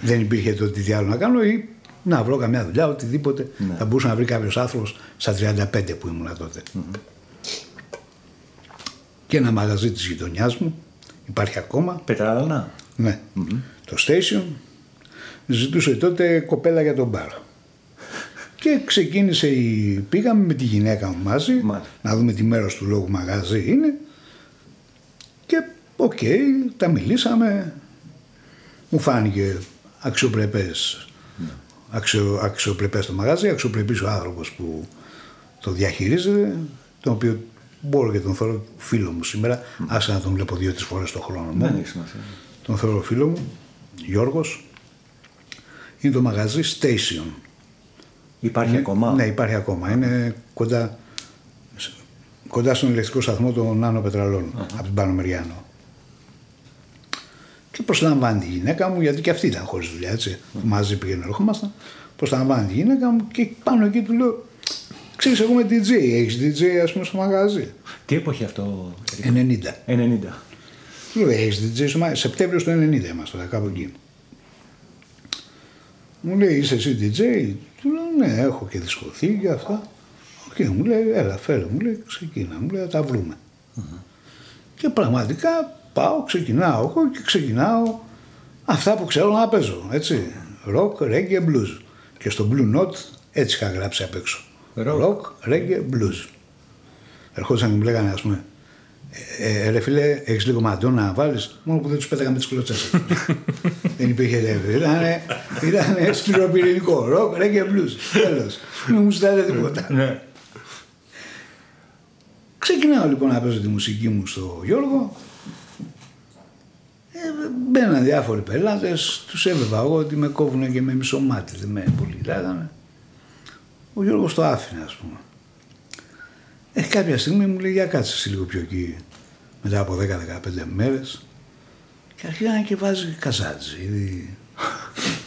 Δεν υπήρχε το τι άλλο να κάνω ή να βρω καμιά δουλειά, οτιδήποτε. Ναι. Θα μπορούσε να βρει κάποιος άνθρωπος στα 35 που ήμουν τότε. Και ένα μαγαζί της γειτονιάς μου, υπάρχει ακόμα. Πετράλανα. Ναι. Το station ζητούσε τότε κοπέλα για τον μπαρ. Και ξεκίνησε η... Πήγαμε με τη γυναίκα μου μαζί Μάλιστα. να δούμε τι μέρος του λόγου μαγαζί είναι και οκ, τα μιλήσαμε μου φάνηκε αξιοπρεπές αξιο, αξιοπρεπές το μαγαζί, αξιοπρεπής ο άνθρωπος που το διαχειρίζεται τον οποίο μπορώ και τον θεωρώ φίλο μου σήμερα άσχετα αν τον βλέπω δύο-τρεις φορές το χρόνο μου Δεν έχει σημασία. Τον θεωρώ φίλο μου, Γιώργος. Είναι το μαγαζί Station. Υπάρχει Είναι- ακόμα; Ναι, υπάρχει ακόμα. Είναι κοντά, κοντά στον ηλεκτρικό σταθμό των Νάνο Πετραλών, από την Πάνο Μεριάνο. Και προσλαμβάνει τη γυναίκα μου, γιατί και αυτή ήταν χωρίς δουλειά, έτσι. Μαζί πήγαινε ερχόμασταν. Προσλαμβάνει τη γυναίκα μου και πάνω εκεί του λέω: Ξέρεις, εγώ είμαι DJ. Έχεις DJ, ας πούμε, στο μαγαζί. Τι εποχή αυτό. 90. 90. Του λέω, έχεις DJ στο μαγαζί. Σεπτέμβριο του 90 είμαστε τώρα, κάπου εκεί. Μου λέει, είσαι εσύ DJ. Του λέω, ναι, έχω και δισκοθήκη και αυτά. Οκ, μου λέει, έλα, φέρε, μου λέει, ξεκίνα, μου λέει, θα τα βρούμε Και πραγματικά πάω, ξεκινάω εγώ και ξεκινάω αυτά που ξέρω να παίζω, έτσι. Rock, reggae, blues. Και στο Blue Note έτσι είχα γράψει απ' έξω. Rock. Rock, reggae, blues. Ερχόντουσαν και μου λέγανε, ας πούμε, ε, ε, ρε φίλε, έχεις λίγο Madonna να βάλεις, μόνο που δεν τους πετάγαμε με τις κλωτσιές. [LAUGHS] δεν υπήρχε ελεύθερη. Ήταν, ήταν σκληροπυρηνικό. Ροκ, ρε και blues. Τέλος. Δεν μου ζητάτε τίποτα. Ναι. Ξεκινάω λοιπόν να παίζω τη μουσική μου στο Γιώργο. Ε, μπαίναν διάφοροι πελάτες, τους έβλεπα εγώ ότι με κόβουν και με μισό μάτι. Δεν με πολύ λέγανε. Ο Γιώργος το άφηνε, ας πούμε. Ε, κάποια στιγμή μου λέει: Για κάτσε εσύ λίγο πιο εκεί, μετά από 10-15 μέρες. Και αρχίζει και βάζει καζάτζι.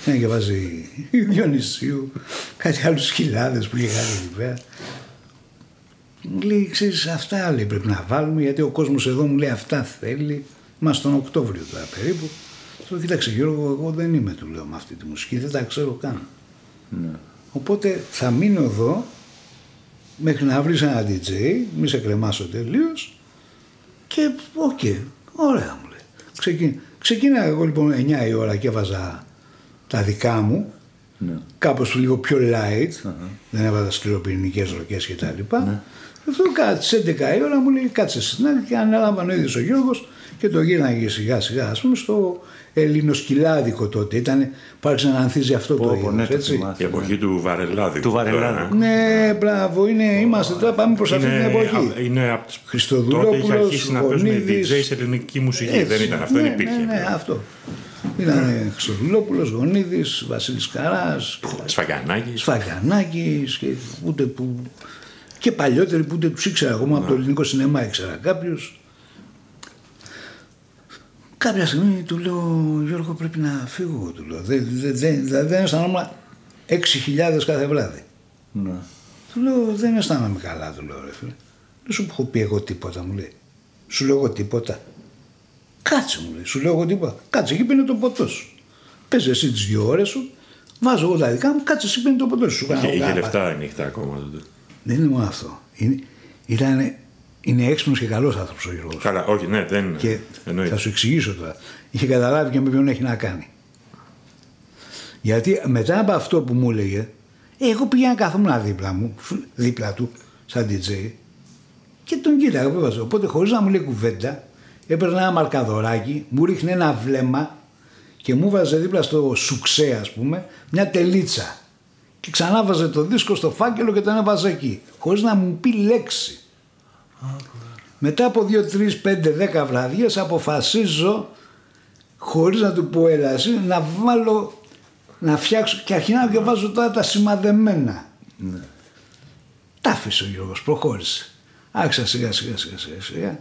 Ένα [LAUGHS] και βάζει Διονυσίου, κάτι άλλους χιλιάδε που είχε κάνει εκεί πέρα. Μου λέει, ξέρεις, αυτά λέει, πρέπει να βάλουμε, γιατί ο κόσμος εδώ μου λέει αυτά θέλει. Είμαστε τον Οκτώβριο τώρα περίπου. Του λέω, κοίταξε Γιώργο, εγώ δεν είμαι, του λέω, με αυτή τη μουσική, δεν τα ξέρω καν. Ναι. Οπότε θα μείνω εδώ μέχρι να βρεις ένα DJ, μη σε κρεμάσω τελείως και οκ, ωραία μου λέει. Ξεκι... Ξεκίναγα εγώ λοιπόν 9 η ώρα και έβαζα τα δικά μου, Ναι. κάπως λίγο πιο light, δεν έβαζα σκληροπυρηνικές ροκές και τα λοιπά. Αυτό κατά τις 11 η ώρα μου λέει κάτσε στην άκρη και ανέλαβε ο ίδιος ο Γιώργος και το γύρναγε σιγά σιγά ας πούμε στο ελληνοσκυλάδικο τότε. Ήταν, άρχιζε να ανθίζει αυτό Πω, το πω, είδος, ναι, το έτσι. θυμάσαι. Η εποχή του Βαρελάδη. Του Βαρελάδη. Ναι, μπράβο, είναι, είμαστε τώρα, πάμε προς αυτή την εποχή. Είναι από τις... Χριστοδουλόπουλος, Τότε είχε αρχίσει να παίζουν Γονίδης. DJ σε ελληνική μουσική. Έτσι. Δεν ήταν αυτό, ναι, δεν υπήρχε. Ναι, ναι, αυτό. Ήταν Χριστοδουλόπουλος, Γονίδης, Βασίλης Καράς, Σφαγιανάκης. Σφαγιανάκης και ούτε που... Και παλιότεροι που ούτε τους ήξερα εγώ, μόνο από το ελληνικό σινεμά ήξερα κάποιους. Κάποια στιγμή του λέω, Γιώργο πρέπει να φύγω, του λέω. Δεν, δεν, δεν, δεν, δεν αισθανόμουν 6.000 κάθε βράδυ. Ναι. Του λέω δεν αισθάνομαι καλά, του λέω ρε φίλε. Δεν σου έχω πει εγώ τίποτα, μου λέει. Σου λέω εγώ τίποτα. Κάτσε μου λέει, σου λέω εγώ τίποτα. Κάτσε εκεί πίνει το ποτό σου. Πες εσύ τις δύο ώρες σου, βάζω εγώ τα δικά μου, κάτσε εσύ πίνει το ποτό σου. Σου κάνω Είχε, εγώ είχε κάνα λεφτά νύχτα ακόμα τότε. Δεν είναι μόνο αυτό. Είναι, ήταν, είναι έξυπνος και καλός άνθρωπος ο Γιώργος. Καλά, όχι, ναι, δεν Και εννοείται. θα σου εξηγήσω τώρα. Είχε καταλάβει και με ποιον έχει να κάνει. Γιατί μετά από αυτό που μου έλεγε, ε, εγώ πήγαινα καθόμουν δίπλα μου, φ- δίπλα του, σαν DJ, και τον κοίταγα που έβαζε. Οπότε χωρίς να μου λέει κουβέντα, έπαιρνε ένα μαρκαδοράκι, μου ρίχνε ένα βλέμμα και μου βάζε δίπλα στο σουξέ, ας πούμε, μια τελίτσα. Και ξανά βάζε το δίσκο στο φάκελο και τον έβαζε εκεί. Χωρίς να μου πει λέξη. Μετά από 2, 3, 5, 10 βραδιές αποφασίζω χωρίς να του πω έλα εσύ, να βάλω, να φτιάξω και αρχινάω και βάζω τώρα τα σημαδεμένα. Ναι. Τα άφησε ο Γιώργος, προχώρησε. Άρχισα σιγά σιγά σιγά σιγά σιγά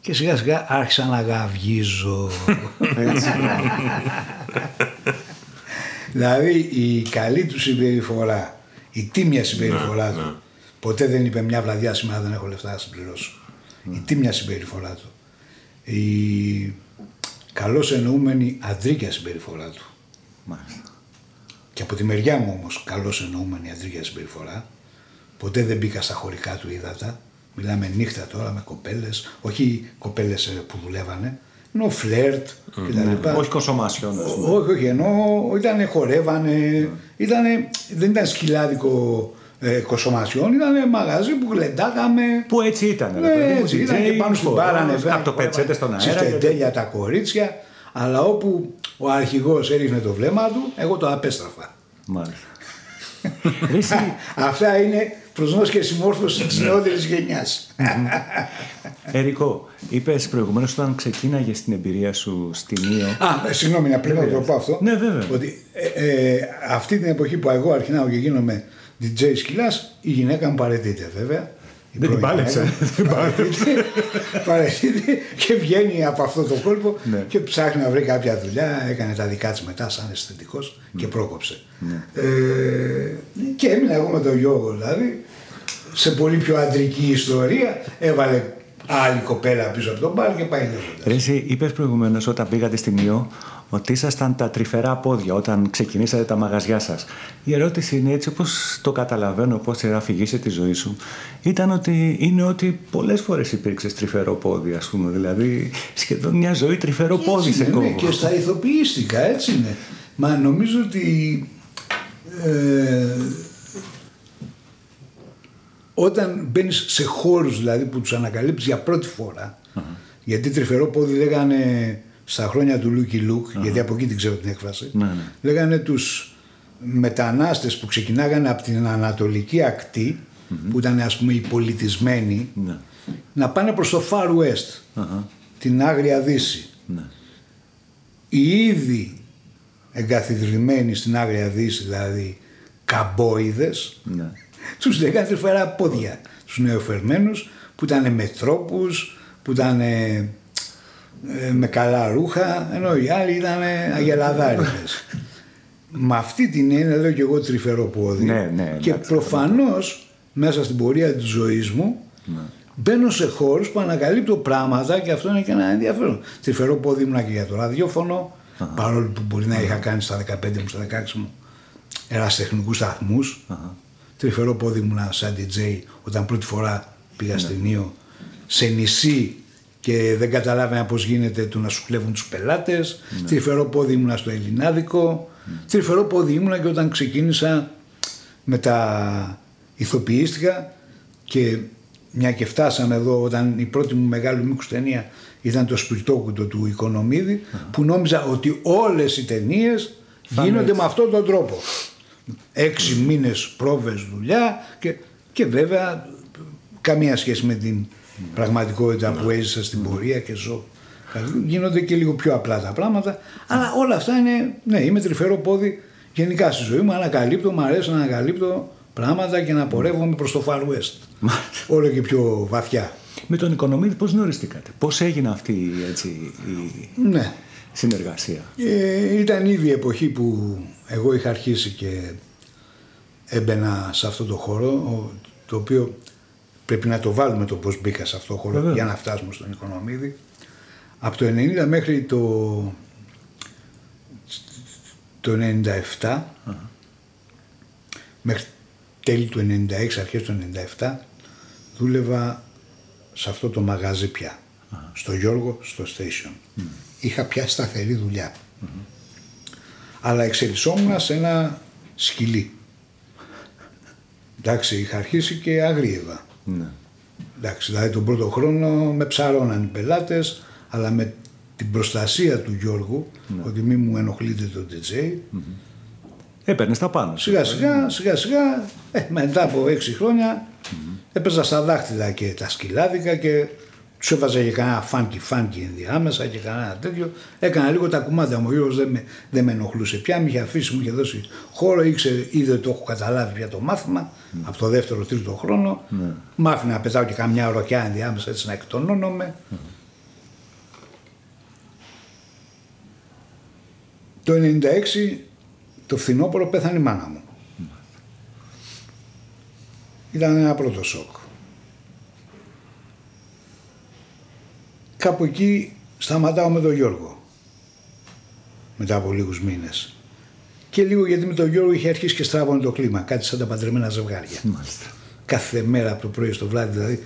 και σιγά σιγά άρχισα να γαυγίζω. [LAUGHS] δηλαδή η καλή του συμπεριφορά, η τίμια συμπεριφορά Ναι, του, ναι. Ποτέ δεν είπε μια βραδιά σήμερα δεν έχω λεφτά να συμπληρώσω. Η τίμια συμπεριφορά του, η καλώς εννοούμενη αντρίκια συμπεριφορά του Μάλιστα. και από τη μεριά μου όμως καλώς εννοούμενη αντρίκια συμπεριφορά ποτέ δεν μπήκα στα χωρικά του ύδατα μιλάμε νύχτα τώρα με κοπέλες όχι κοπέλες ε, που δουλεύανε ενώ φλερτ και τα λοιπά. Όχι κονσομάσιον. ας πούμε. Ό- Όχι, όχι, ενώ ήταν χορεύανε, ήτανε, δεν ήταν σκυλάδικο ε, κοσομασιόν, ήταν μαγαζί που γλεντάγαμε. Που έτσι ήταν. ρε Ναι, παιδί μου, έτσι ήταν DJ, και πάνω στην χορός, μπάρα ανεβαίνανε. Κάπου το πετσέτες στον αέρα. Στις και- τεντέλια τα κορίτσια, αλλά όπου ο αρχηγός έριχνε το βλέμμα του, εγώ το απέστραφα. Μάλιστα. Ρε [LAUGHS] εσύ, Αυτά είναι προσνός και συμμόρφωσης της νεότερης γενιάς. Ερικό, είπες προηγουμένως όταν ξεκίναγες την εμπειρία σου στην Ήο. Α, ε, συγγνώμη, να πρέπει να το πω αυτό. Ναι, βέβαια. Ότι ε, ε, αυτή την εποχή που εγώ αρχινάω και γίνομαι DJ σκυλάς, η γυναίκα μου παρετείται βέβαια. Η Δεν την πρώην πάλεψε. γυναίκα. [LAUGHS] Δεν παρέτησε. Παρετείται και βγαίνει από αυτό το κόλπο Ναι. και ψάχνει να βρει κάποια δουλειά. Έκανε τα δικά της μετά σαν αισθητικός και πρόκοψε. Ναι. Ε, και έμεινα εγώ με τον Γιώργο δηλαδή σε πολύ πιο αντρική ιστορία. Έβαλε άλλη κοπέλα πίσω από τον μπαρ και πάει λέγοντας. Ρε εσύ, είπες προηγουμένως όταν πήγατε στην Ήο ότι ήσασταν τα τρυφερά πόδια όταν ξεκινήσατε τα μαγαζιά σας. Η ερώτηση είναι έτσι όπως το καταλαβαίνω πώς αφηγήσε τη ζωή σου ήταν ότι είναι ότι πολλές φορές υπήρξες τρυφερό πόδι ας πούμε δηλαδή σχεδόν μια ζωή τρυφερό πόδι Έτσι σε είναι, κόβω. ναι, και στα ηθοποιήστικα, έτσι είναι. Μα νομίζω ότι ε, όταν μπαίνεις σε χώρους δηλαδή που τους ανακαλύπτεις για πρώτη φορά, γιατί τρυφερό πόδι λέγανε στα χρόνια του Λούκι Λουκ, γιατί από εκεί την ξέρω την έκφραση, Ναι, ναι. λέγανε τους μετανάστες που ξεκινάγανε από την Ανατολική ακτή, που ήταν ας πούμε οι πολιτισμένοι, Ναι. να πάνε προς το Far West, Αχα. την Άγρια Δύση Ναι. οι ήδη εγκαθιδρυμένοι στην Άγρια Δύση, δηλαδή καμπόιδες, Ναι. τους λέγανε τρυφερά πόδια. Τους νεοφερμένους που ήταν με τρόπους, που ήταν ε, ε, με καλά ρούχα, ενώ οι άλλοι ήταν αγελαδάριδες. με αυτή την έννοια λέω και εγώ τρυφερό πόδι. Ναι, ναι, και εντάξει, προφανώς μέσα στην πορεία της ζωής μου Ναι. Μπαίνω σε χώρους που ανακαλύπτω πράγματα και αυτό είναι και ένα ενδιαφέρον. Τρυφερό πόδι ήμουνα και για το ραδιόφωνο, παρόλο που μπορεί να είχα κάνει στα 15 μου, στα 16 μου, ερασιτεχνικούς σταθμούς. Τρυφερό πόδι ήμουνα σαν DJ όταν πρώτη φορά πήγα στην Ήο σε νησί και δεν καταλάβαινα πώς γίνεται το να σου κλέβουν τους πελάτες. Τρυφερό πόδι ήμουνα στο Ελληνάδικο. Τρυφερό πόδι ήμουνα και όταν ξεκίνησα με τα ηθοποιήστηκα και μια και φτάσαμε εδώ όταν η πρώτη μου μεγάλη μήκους ταινία ήταν το σπιρτόκουτο του Οικονομίδη που νόμιζα ότι όλες οι ταινίες γίνονται με αυτόν τον τρόπο. Έξι μήνες πρόβες δουλειά και, και βέβαια καμία σχέση με την πραγματικότητα που έζησα στην πορεία και ζω. Γίνονται και λίγο πιο απλά τα πράγματα, αλλά όλα αυτά είναι, ναι, είμαι τρυφερό πόδι γενικά στη ζωή μου, ανακαλύπτω, μου αρέσει να ανακαλύπτω πράγματα και να πορεύομαι προς το Far West. Όλο και πιο βαθιά. Με τον Οικονομίδη πώς γνωριστήκατε, πώς έγινε αυτή η, έτσι, η Ναι. συνεργασία; Ε, ήταν ήδη η εποχή που εγώ είχα αρχίσει και έμπαινα σε αυτό το χώρο, ο- το οποίο πρέπει να το βάλουμε το πώς μπήκα σε αυτό το χώρο Βεβαίως. για να φτάσουμε στον Οικονομίδη. Από το 90 μέχρι το, το 97, μέχρι τέλη του 96, αρχές του 97, δούλευα σε αυτό το μαγαζί πια. Στο Γιώργο, στο station. Είχα πια σταθερή δουλειά. Αλλά εξελισσόμουν σε ένα σκυλί. Εντάξει, είχα αρχίσει και αγρίευα. Ναι. Εντάξει, δηλαδή τον πρώτο χρόνο με ψαρώναν οι πελάτες, αλλά με την προστασία του Γιώργου, ότι μη μου ενοχλείτε το DJ, Έπαιρνες τα πάνω. σου. σιγά σιγά, σιγά σιγά, ε, μετά από έξι χρόνια έπαιζα στα δάχτυλα και τα σκυλάδικα και Τους έβαζα και κανένα φάνκι φάνκι ενδιάμεσα και κανένα τέτοιο. Έκανα λίγο τα κουμάτια μου. Ο Γιώργος δεν με, δεν με ενοχλούσε πια. Μου είχε αφήσει, μου είχε δώσει χώρο. Ήξερε, είδε ότι το έχω καταλάβει πια το μάθημα από το δεύτερο τρίτο χρόνο. Ναι. Μ' άφηνε να πετάω και καμιά ροκιά ενδιάμεσα έτσι να εκτονώνομαι. Το 96 το φθινόπωρο πέθανε η μάνα μου. Ήταν ένα πρώτο σοκ. Κάπου εκεί σταματάω με τον Γιώργο. Μετά από λίγους μήνες. Και λίγο γιατί με τον Γιώργο είχε αρχίσει και στράβωνε το κλίμα. Κάτι σαν τα παντρεμένα ζευγάρια. Μάλιστα. Κάθε μέρα από το πρωί στο βράδυ. Δηλαδή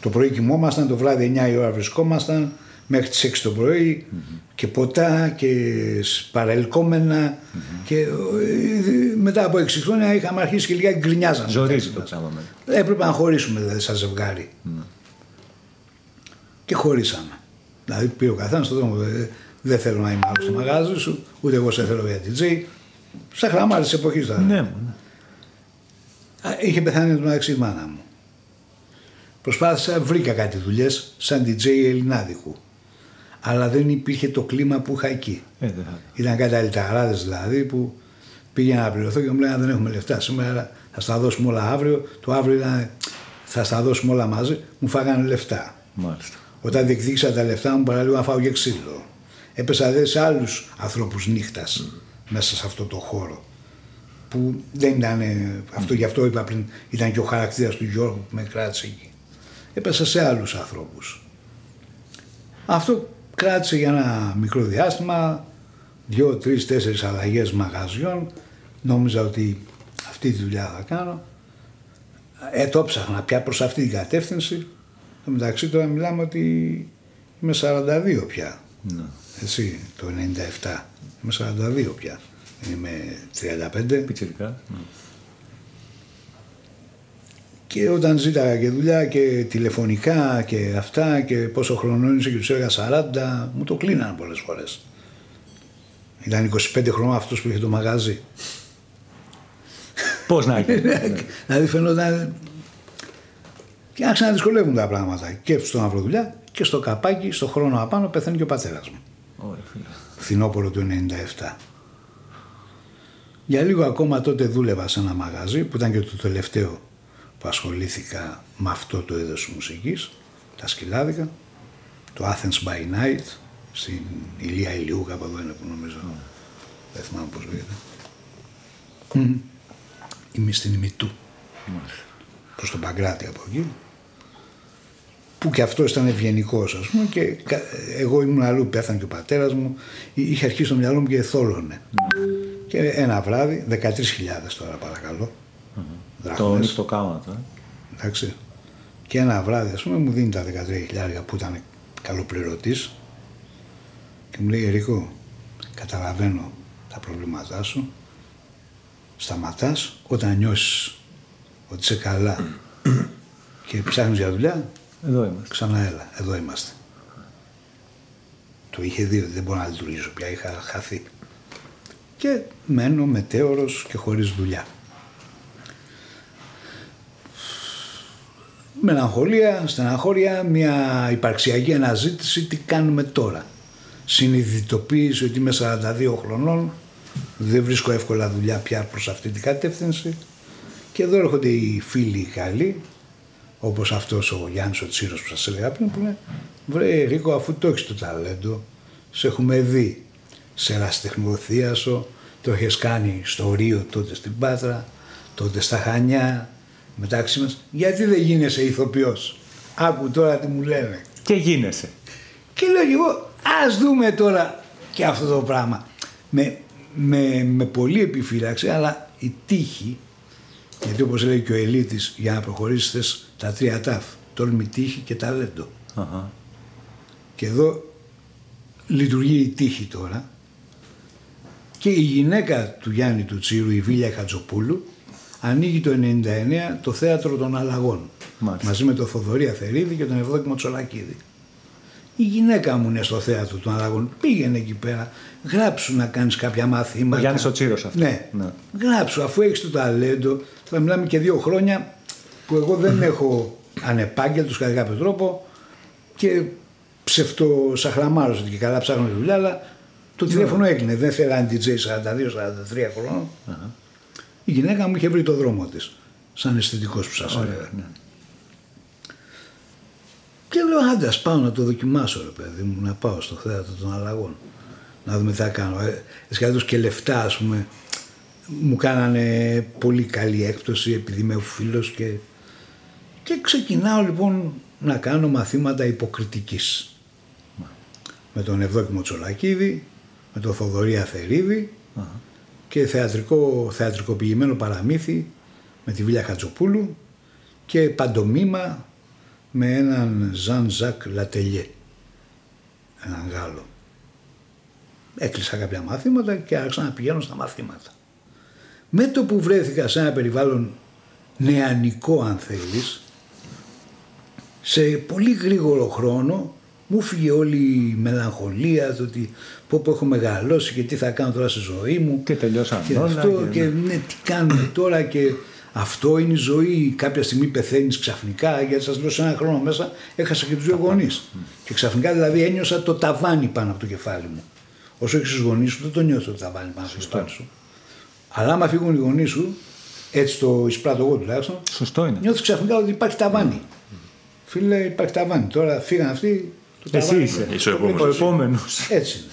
το πρωί κοιμόμασταν, το βράδυ 9 η ώρα βρισκόμασταν μέχρι τις 6 το πρωι και ποτά και παρελκόμενα και ε, μετά από 6 χρόνια είχαμε αρχίσει και λίγα γκρινιάζαμε. Ζορίζει μεταξύ το μας. πράγμα. με. Έπρεπε να χωρίσουμε δηλαδή σαν ζευγάρι. Και χωρίσαμε. Δηλαδή πήρε ο καθένας στον δρόμο. Δεν, δεν θέλω να είμαι άλλος στο μαγάζι σου, ούτε εγώ σε θέλω για DJ. Σαν χραμάρι τη εποχή τώρα. Ναι, μου, ναι. Α, Είχε πεθάνει το μεταξύ η μάνα μου. Προσπάθησα, βρήκα κάτι δουλειές σαν DJ ελληνάδικου. Αλλά δεν υπήρχε το κλίμα που είχα εκεί. Ε, δεν θα- Ήταν καταλυταράδε δηλαδή που πήγαινα να πληρωθώ και μου λέγανε δεν έχουμε λεφτά σήμερα, θα στα δώσουμε όλα αύριο. Το αύριο ήταν θα στα δώσουμε όλα μαζί. Μου φάγανε λεφτά. Μάλιστα. Όταν διεκδίκησα τα λεφτά μου παραλίγο να φάω και ξύλο. Έπεσα δε σε άλλους ανθρώπους νύχτας μέσα σε αυτό το χώρο. Που δεν ήταν. ε, Αυτό γι' αυτό είπα πριν, ήταν και ο χαρακτήρας του Γιώργου που με κράτησε εκεί. Έπεσα σε άλλους ανθρώπους. Αυτό κράτησε για ένα μικρό διάστημα, δύο, τρεις, τέσσερις αλλαγές μαγαζιών. Νόμιζα ότι αυτή τη δουλειά θα κάνω. Ε, το ψάχνα πια προς αυτή την κατεύθυνση. Στο μεταξύ τώρα μιλάμε ότι είμαι 42 πια. Ναι. Έτσι, το 97. Είμαι 42 πια. Δεν Είμαι 35. Πιτσιρικά. Ναι. Και όταν ζήταγα και δουλειά και τηλεφωνικά και αυτά και πόσο χρονών είσαι και τους έλεγα 40, μου το κλείνανε πολλές φορές. Ήταν 25 χρόνια αυτός που είχε το μαγάζι. Πώς να [LAUGHS] γίνει. ναι. δηλαδή φαινόταν. Και άρχισαν να δυσκολεύουν τα πράγματα. Και στο να βρω δουλειά και στο καπάκι, στο χρόνο απάνω, πεθαίνει και ο πατέρας μου. Ωραία, φίλε. Φθινόπωρο του 97. Για λίγο ακόμα τότε δούλευα σε ένα μαγαζί που ήταν και το τελευταίο που ασχολήθηκα με αυτό το είδος της μουσικής, τα σκυλάδικα, το Athens by Night, στην Ηλία Ηλιού, κάπου εδώ είναι που νομίζω, δεν θυμάμαι πώς λέγεται. Μμμ. Είμαι στην ημιτού, προς τον Παγκράτη από εκεί, που και αυτός ήταν ευγενικός, ας πούμε, και κα- εγώ ήμουν αλλού, πέθανε και ο πατέρας μου, Εί- είχε αρχίσει στο μυαλό μου και θόλωνε. Και ένα βράδυ, 13.000 τώρα παρακαλώ, Το δραχμές, νύχτο κάματο. ε. εντάξει, και ένα βράδυ, ας πούμε, μου δίνει τα 13.000 που ήταν καλοπληρωτής και μου λέει: Ερικό, καταλαβαίνω τα προβλήματά σου. Σταματάς όταν νιώσεις ότι είσαι καλά [CLEARS THROAT] και ψάχνεις για δουλειά, Εδώ είμαστε. Ξανά έλα, εδώ είμαστε. Το είχε δει ότι δεν μπορώ να λειτουργήσω πια, είχα χαθεί. Και μένω μετέωρος και χωρίς δουλειά. Μελαγχολία, στεναχώρια, μια υπαρξιακή αναζήτηση, τι κάνουμε τώρα; Συνειδητοποίηση ότι είμαι 42 χρονών, δεν βρίσκω εύκολα δουλειά πια προς αυτή την κατεύθυνση και εδώ έρχονται οι φίλοι οι καλοί, όπως αυτός ο Γιάννης ο Τσίρος που σας έλεγα πριν που λέει «Βρε Ρίκο αφού το έχεις το ταλέντο, σε έχουμε δει, σε ραστεχνιοθίασο, το έχεις κάνει στο Ρίο τότε στην Πάτρα, τότε στα Χανιά, μεταξύ μας, γιατί δεν γίνεσαι ηθοποιός; Άκου τώρα τι μου λένε. Και γίνεσαι. Και λέω και εγώ, ας δούμε τώρα και αυτό το πράγμα. Με, με, με πολλή επιφύλαξη, αλλά η τύχη, γιατί όπως λέει και ο Ελίτης, για να προχωρήσεις θες τα τρία τάφ, τόλμη, τύχη και ταλέντο. Αχα. Και εδώ λειτουργεί η τύχη τώρα και η γυναίκα του Γιάννη του Τσίρου, η Βίλια Χατζοπούλου, ανοίγει το 99 το θέατρο των αλλαγών. Μάλιστα. Μαζί με τον Θοδωρή Αθερίδη και τον Ευδόκιμο Τσολακίδη. Η γυναίκα μου είναι στο θέατρο των αλλαγών. Πήγαινε εκεί πέρα. Γράψου να κάνεις κάποια μαθήματα. Ο Γιάννης ο Τσίρος αυτός. Ναι. Ναι. Γράψου αφού έχεις το ταλέντο. Θα μιλάμε και δύο χρόνια που εγώ δεν έχω ανεπάγγελτος κατά κάποιο τρόπο. και ψευτοσαχραμάρωσε και καλά ψάχνω δουλειά, αλλά το τηλέφωνο έκλεινε. Δεν θέλανε DJ 42-43 χρονων Η γυναίκα μου είχε βρει το δρόμο της. Σαν αισθητικός που σας έλεγα. Ναι. Και λέω άντε ας πάω να το δοκιμάσω ρε παιδί μου, να πάω στο θέατρο των αλλαγών. Να δούμε τι θα κάνω. Ε, Εσχάτως και λεφτά ας πούμε μου κάνανε πολύ καλή έκπτωση επειδή είμαι φίλος και, και ξεκινάω λοιπόν να κάνω μαθήματα υποκριτικής. Με τον Ευδόκιμο Τσολακίδη, με τον Θοδωρή Αθερίδη και θεατρικό, θεατρικοποιημένο παραμύθι με τη Βίλια Χατζοπούλου και παντομήμα με έναν Ζαν Ζακ Λατελιέ, έναν Γάλλο. Έκλεισα κάποια μαθήματα και άρχισα να πηγαίνω στα μαθήματα. Με το που βρέθηκα σε ένα περιβάλλον νεανικό αν θέλεις, σε πολύ γρήγορο χρόνο μου φύγε όλη η μελαγχολία το ότι πω πω έχω μεγαλώσει και τι θα κάνω τώρα στη ζωή μου Και τελειώσαν και όλα. αυτό και- και ναι, τι κάνουμε τώρα και αυτό είναι η ζωή. Κάποια στιγμή πεθαίνεις ξαφνικά, γιατί σας λέω σε ένα χρόνο μέσα έχασα και τους δύο γονείς. Και ξαφνικά δηλαδή ένιωσα το ταβάνι πάνω από το κεφάλι μου. Όσο έχεις τους γονείς σου, δεν το νιώθω το ταβάνι πάνω από το κεφάλι σου. Αλλά άμα φύγουν οι γονείς σου, έτσι το εισπράττω εγώ τουλάχιστον, Σωστό είναι. νιώθεις ξαφνικά ότι υπάρχει ταβάνι. Φίλε, υπάρχει ταβάνι. Τώρα φύγαν αυτοί. Το Εσύ ταβάνι Είσαι είσαι. ο Ο επόμενος εσύ. επόμενος. έτσι είναι.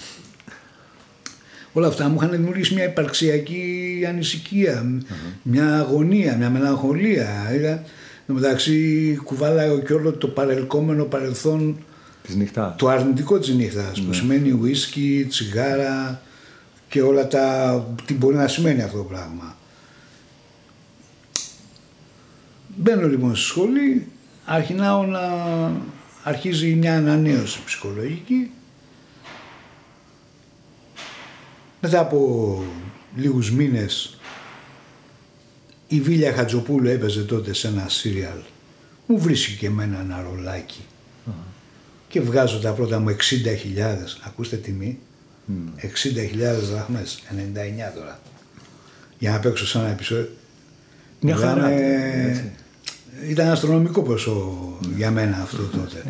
Όλα αυτά μου είχαν δημιουργήσει μια υπαρξιακή ανησυχία, μια αγωνία, μια μελαγχολία. Είδα, εν τω μεταξύ κουβάλαω και όλο το παρελκόμενο παρελθόν, Της νυχτά. το αρνητικό της νύχτας, που σημαίνει ουίσκι, τσιγάρα και όλα τα... τι μπορεί να σημαίνει αυτό το πράγμα. Μπαίνω λοιπόν στη σχολή, αρχινάω να αρχίζει μια ανανέωση ψυχολογική. Μετά από λίγους μήνες η Βίλια Χατζοπούλου έπαιζε τότε σε ένα σύριαλ. Μου βρίσκει και εμένα ένα ρολάκι. Και βγάζω τα πρώτα μου 60.000, ακούστε τιμή, 60.000 δραχμές, 99 τώρα. Για να παίξω σε ένα επεισόδιο. Μια χαρά. Μιλάμε- έτσι. Ήταν αστρονομικό ποσό για μένα αυτό τότε.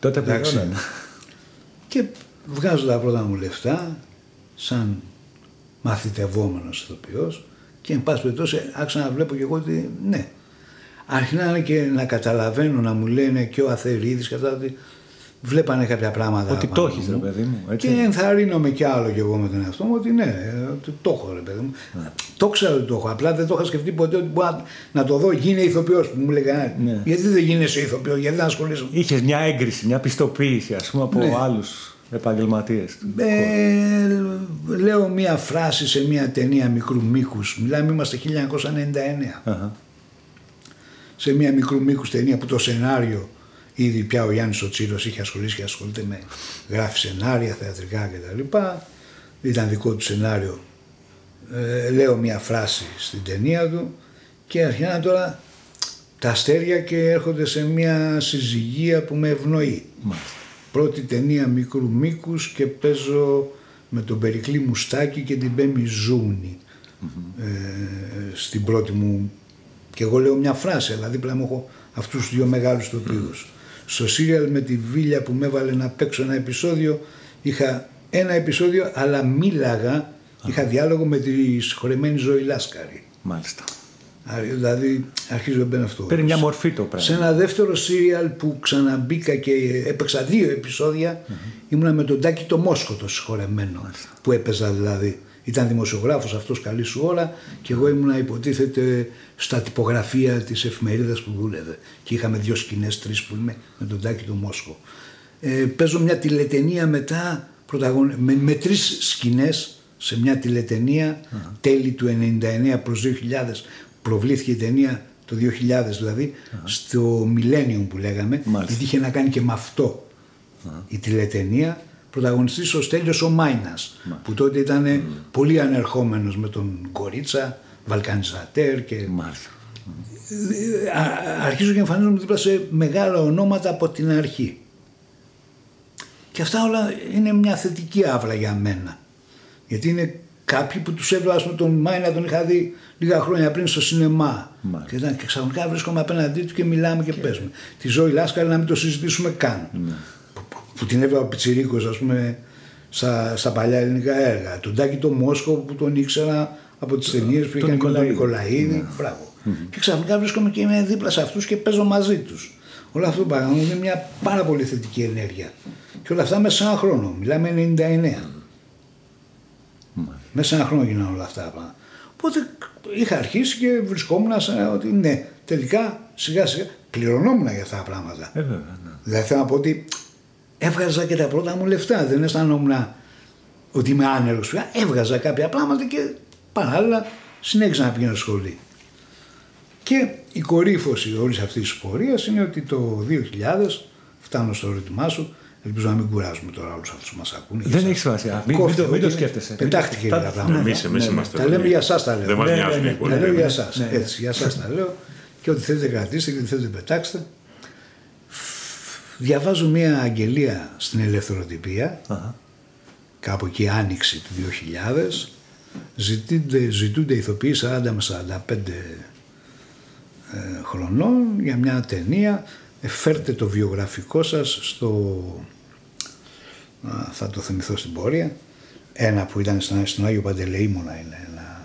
Τότε Εντάξει. πληρώνανε. Και βγάζω τα πρώτα μου λεφτά σαν μαθητευόμενος ηθοποιός και εν πάση περιπτώσει άρχισα να βλέπω και εγώ ότι ναι. Αρχινάνε και να καταλαβαίνω να μου λένε και ο Αθερίδης και αυτά ότι βλέπανε κάποια πράγματα. Ότι πάνω το έχεις, μου. ρε παιδί μου, έτσι. Και ενθαρρύνομαι κι άλλο κι εγώ με τον εαυτό μου ότι ναι, ε, ότι το έχω ρε παιδί μου. Το ξέρω ότι το έχω. Απλά δεν το είχα σκεφτεί ποτέ ότι μπορώ να- να το δω. Γίνε ηθοποιός που μου λέγανε. Ναι. Γιατί δεν γίνεσαι ηθοποιός, γιατί δεν ασχολείσαι. Είχες μια έγκριση, μια πιστοποίηση ας πούμε από Ναι. άλλους επαγγελματίες. Ε, λέω μία φράση σε μία ταινία μικρού μήκους. Μιλάμε, είμαστε 1999. Αχα. Σε μία μικρού μήκους ταινία που το σενάριο ήδη πια ο Γιάννης ο Τσίρος είχε ασχολήσει και ασχολείται με γράφει σενάρια, θεατρικά κτλ. Ήταν δικό του σενάριο. Ε, λέω μία φράση στην ταινία του και αρχινά τώρα τα αστέρια και έρχονται σε μία συζυγία που με ευνοεί. Μάλιστα. Πρώτη ταινία μικρού μήκους και παίζω με τον Περικλή Μουστάκη και την Πέμι Ζούνη. Ε, στην πρώτη μου και εγώ λέω μια φράση αλλά δίπλα μου έχω αυτούς τους δύο μεγάλους τοπίους. Στο σύριαλ με τη Βίλια που με έβαλε να παίξω ένα επεισόδιο είχα ένα επεισόδιο αλλά μίλαγα, είχα διάλογο με τη συγχωρεμένη Ζωή Λάσκαρη. Μάλιστα. Α, Δηλαδή αρχίζω να μπαίνω αυτό. Παίρνει μια μορφή το Σε πράγμα. ένα δεύτερο σύριαλ που ξαναμπήκα και έπαιξα δύο επεισόδια ήμουνα με τον Τάκη το Μόσχο το συγχωρεμένο που έπαιζα δηλαδή. Ήταν δημοσιογράφος αυτός καλή σου ώρα και εγώ ήμουνα υποτίθεται στα τυπογραφία της εφημερίδας που δούλευε και είχαμε δύο σκηνές, τρεις που είμαι με τον Τάκη το Μόσχο. Ε, παίζω μια τηλετενία μετά πρωταγων... με, με τρεις σκηνές σε μια τηλετενία τέλη του 99 προς 2000 προβλήθηκε η ταινία το 2000 δηλαδή στο Millennium που λέγαμε Μάλιστα. γιατί είχε να κάνει και με αυτό η τηλετενία πρωταγωνιστής ο Στέλιος ο Μάινας που τότε ήταν πολύ ανερχόμενος με τον Κορίτσα Βαλκανιζατέρ και Μάλιστα. Α- α- αρχίζω και εμφανίζομαι δίπλα σε μεγάλα ονόματα από την αρχή. Και αυτά όλα είναι μια θετική άβρα για μένα. Γιατί είναι Κάποιοι που τους έβλεπα, ας πούμε, τον Μάινα τον είχα δει λίγα χρόνια πριν στο σινεμά. Μάλιστα. Και, ήταν, και ξαφνικά βρίσκομαι απέναντί του και μιλάμε και, παίζουμε. Τη ζωή Λάσκαρη να μην το συζητήσουμε καν. Ναι. Που, που, που την έβλεπα πιτσιρίκος, ας πούμε, στα, στα παλιά ελληνικά έργα. Τον Τάκη τον Μόσχο που τον ήξερα από τις ταινίες που Τον είχαν και με τον Νικολαίδη. Νικολαίδη. Μπράβο. Και ξαφνικά βρίσκομαι και είμαι δίπλα σε αυτούς και παίζω μαζί τους. Όλο αυτό το πράγμα μου είναι μια πάρα πολύ θετική ενέργεια. Και όλα αυτά μέσα σε ένα χρόνο. Μιλάμε 99. Μέσα σε ένα χρόνο γίνανε όλα αυτά τα πράγματα. Οπότε είχα αρχίσει και βρισκόμουν σε ότι ναι, τελικά σιγά σιγά πληρωνόμουν για αυτά τα πράγματα. Ε, βέβαια, ναι. Δηλαδή θέλω να πω ότι έβγαζα και τα πρώτα μου λεφτά. Δεν αισθανόμουν ότι είμαι άνεργος πια. Έβγαζα κάποια πράγματα και παράλληλα συνέχισα να πηγαίνω στο σχολείο. Και η κορύφωση όλης αυτής της πορείας είναι ότι το 2000 φτάνω στο ερώτημά σου. Ελπίζω να μην κουράζουμε τώρα όλους αυτούς που μας ακούνε. Δεν έχεις σημασία. Μην, μην, Κόφτε, το, μην το ότι σκέφτεσαι. Πετάχτηκε Τα- λίγα πράγματα. Εμείς, εμείς ναι, είμαστε. Τα εδώ. λέμε για εσάς τα Δεν λέω. μας Ναι, νοιάζουν ναι, οι ναι. υπόλοιποι. Τα λέω για εσάς. Ναι. Έτσι, για εσάς τα λέω. Και ό,τι θέλετε κρατήστε και ό,τι θέλετε πετάξτε. Διαβάζω μια αγγελία στην ελευθεροτυπία, Αχα. κάπου εκεί άνοιξη του 2000. Ζητούνται, ζητούνται ηθοποιοί 40 με 45 ε, χρονών για μια ταινία. Ε, φέρτε το βιογραφικό σας στο... Α, θα το θυμηθώ στην πορεία. Ένα που ήταν στον, στον Άγιο Παντελεήμονα είναι ένα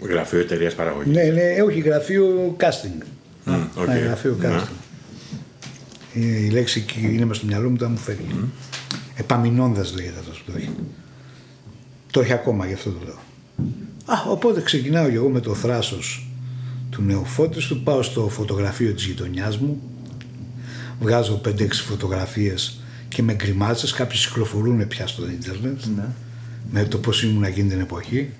Γραφείο εταιρείας παραγωγής. Ναι, ναι, όχι γραφείο casting. Μμ, οκ. Ναι, γραφείο Ναι. casting. Η, η λέξη εκεί είναι μες στο μυαλό μου, τώρα μου φεύγει. Επαμεινώντας λέγεται αυτός που το έχει. Το έχει ακόμα, γι' αυτό το λέω. Α, οπότε ξεκινάω και εγώ με το θράσος του νεοφώτιστου, πάω στο φωτογραφείο της γειτονιάς μου, βγάζω 5-6 φωτογραφίες και με γκριμάτσες, κάποιες κυκλοφορούν πια στο ίντερνετ Ναι. με το πώς ήμουν εκείνη την εποχή,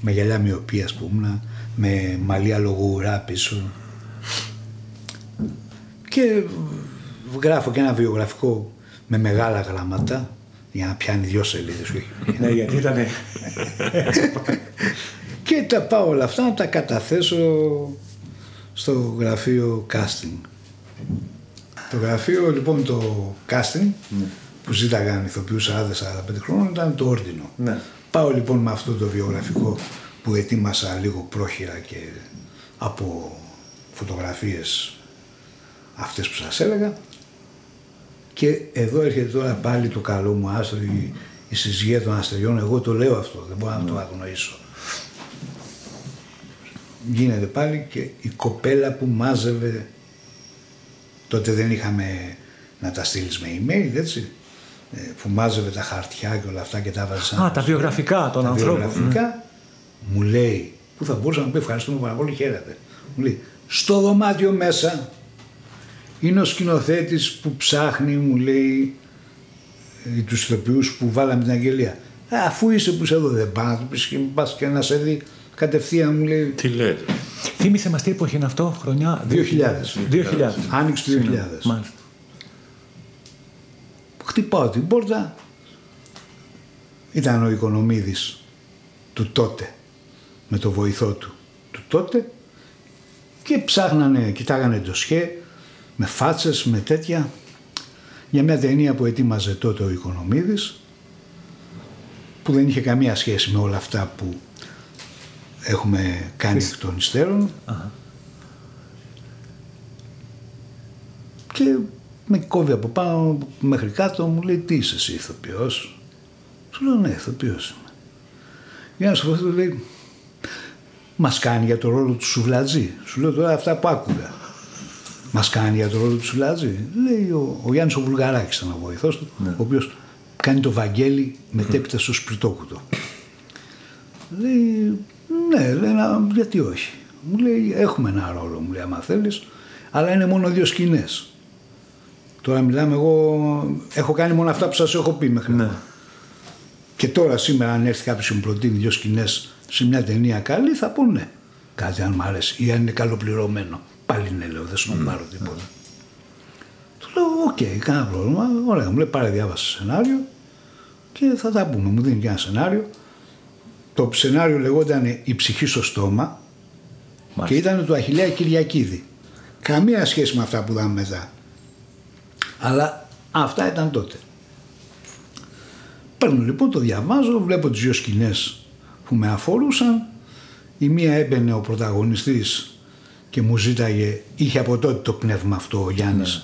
με γυαλιά μοιοπίας που ήμουν, με μαλλιά λογοουρά πίσω. Και γράφω και ένα βιογραφικό με μεγάλα γράμματα για να πιάνει δυο σελίδες. όχι μία. ναι, γιατί ήταν. και τα πάω όλα αυτά να τα καταθέσω στο γραφείο casting. Το γραφείο λοιπόν το casting που ζήταγαν ηθοποιούς 40-45 χρόνων ήταν το όρδινο. Ναι. Πάω λοιπόν με αυτό το βιογραφικό που ετοίμασα λίγο πρόχειρα και από φωτογραφίες αυτές που σας έλεγα. Και εδώ έρχεται τώρα πάλι το καλό μου άστρο η, η συζυγία των αστεριών. Εγώ το λέω αυτό δεν μπορώ να το αγνοήσω. Γίνεται πάλι και η κοπέλα που μάζευε τότε δεν είχαμε να τα στείλεις με email έτσι ε, που μάζευε τα χαρτιά και όλα αυτά και τα βάζε Α, τα βιογραφικά των τα ανθρώπων. βιογραφικά, μου λέει, που θα μπορούσα να πει ευχαριστούμε πάρα πολύ, χαίρετε. Μου λέει, στο δωμάτιο μέσα είναι ο σκηνοθέτης που ψάχνει, μου λέει, ε, τους ηθοποιούς που βάλαμε την αγγελία. «Ε, αφού είσαι που σε εδώ δεν πάει να του πεις και μην πας και να σε δει κατευθείαν μου λέει Τι λέτε. Θύμησε μας τι εποχή είναι αυτό, χρονιά; 2000. 2000. Άνοιξη του 2000. Μάλιστα. Χτυπάω την πόρτα. Ήταν ο Οικονομίδης του τότε με το βοηθό του του τότε και ψάχνανε, κοιτάγανε το σχέ με φάτσες, με τέτοια για μια ταινία που ετοίμαζε τότε ο Οικονομίδης που δεν είχε καμία σχέση με όλα αυτά που έχουμε κάνει εκ των υστέρων. Αχα. και με κόβει από πάνω μέχρι κάτω μου λέει τι είσαι εσύ ηθοποιός; Του λέω ναι ηθοποιός είμαι για να σου πω του λέει μας κάνει για το ρόλο του Σουβλατζή σου λέω τώρα αυτά που άκουγα μας κάνει για το ρόλο του Σουβλατζή λέει ο, ο Γιάννης ο Βουλγαράκης ήταν ο βοηθός του ο οποίος κάνει το Βαγγέλη μετέπειτα στο σπιτόκουτο. Λέει ναι λέει «να- γιατί όχι μου λέει έχουμε ένα ρόλο μου λέει άμα θέλεις αλλά είναι μόνο δύο σκηνές Τώρα μιλάμε εγώ, έχω κάνει μόνο αυτά που σας έχω πει μέχρι Ναι. τώρα. Και τώρα σήμερα αν έρθει κάποιος και μου προτείνει δύο σκηνές σε μια ταινία καλή θα πούνε ναι. κάτι αν μ' αρέσει ή αν είναι καλοπληρωμένο. Πάλι ναι λέω, δεν σου να πάρω τίποτα. Του λέω οκ, κανένα πρόβλημα, ωραία, μου λέει πάρε διάβασε σενάριο και θα τα πούμε. Μου δίνει και ένα σενάριο. Το σενάριο λεγόταν «Η ψυχή στο στόμα» και Μάλιστα. ήταν του Αχιλέα Κυριακίδη. Καμία σχέση με αυτά που είδαμε μετά. Αλλά αυτά ήταν τότε. Παίρνω λοιπόν, το διαβάζω, βλέπω τις δύο σκηνές που με αφορούσαν. Η μία έμπαινε ο πρωταγωνιστής και μου ζήταγε, είχε από τότε το πνεύμα αυτό ο Γιάννης ναι.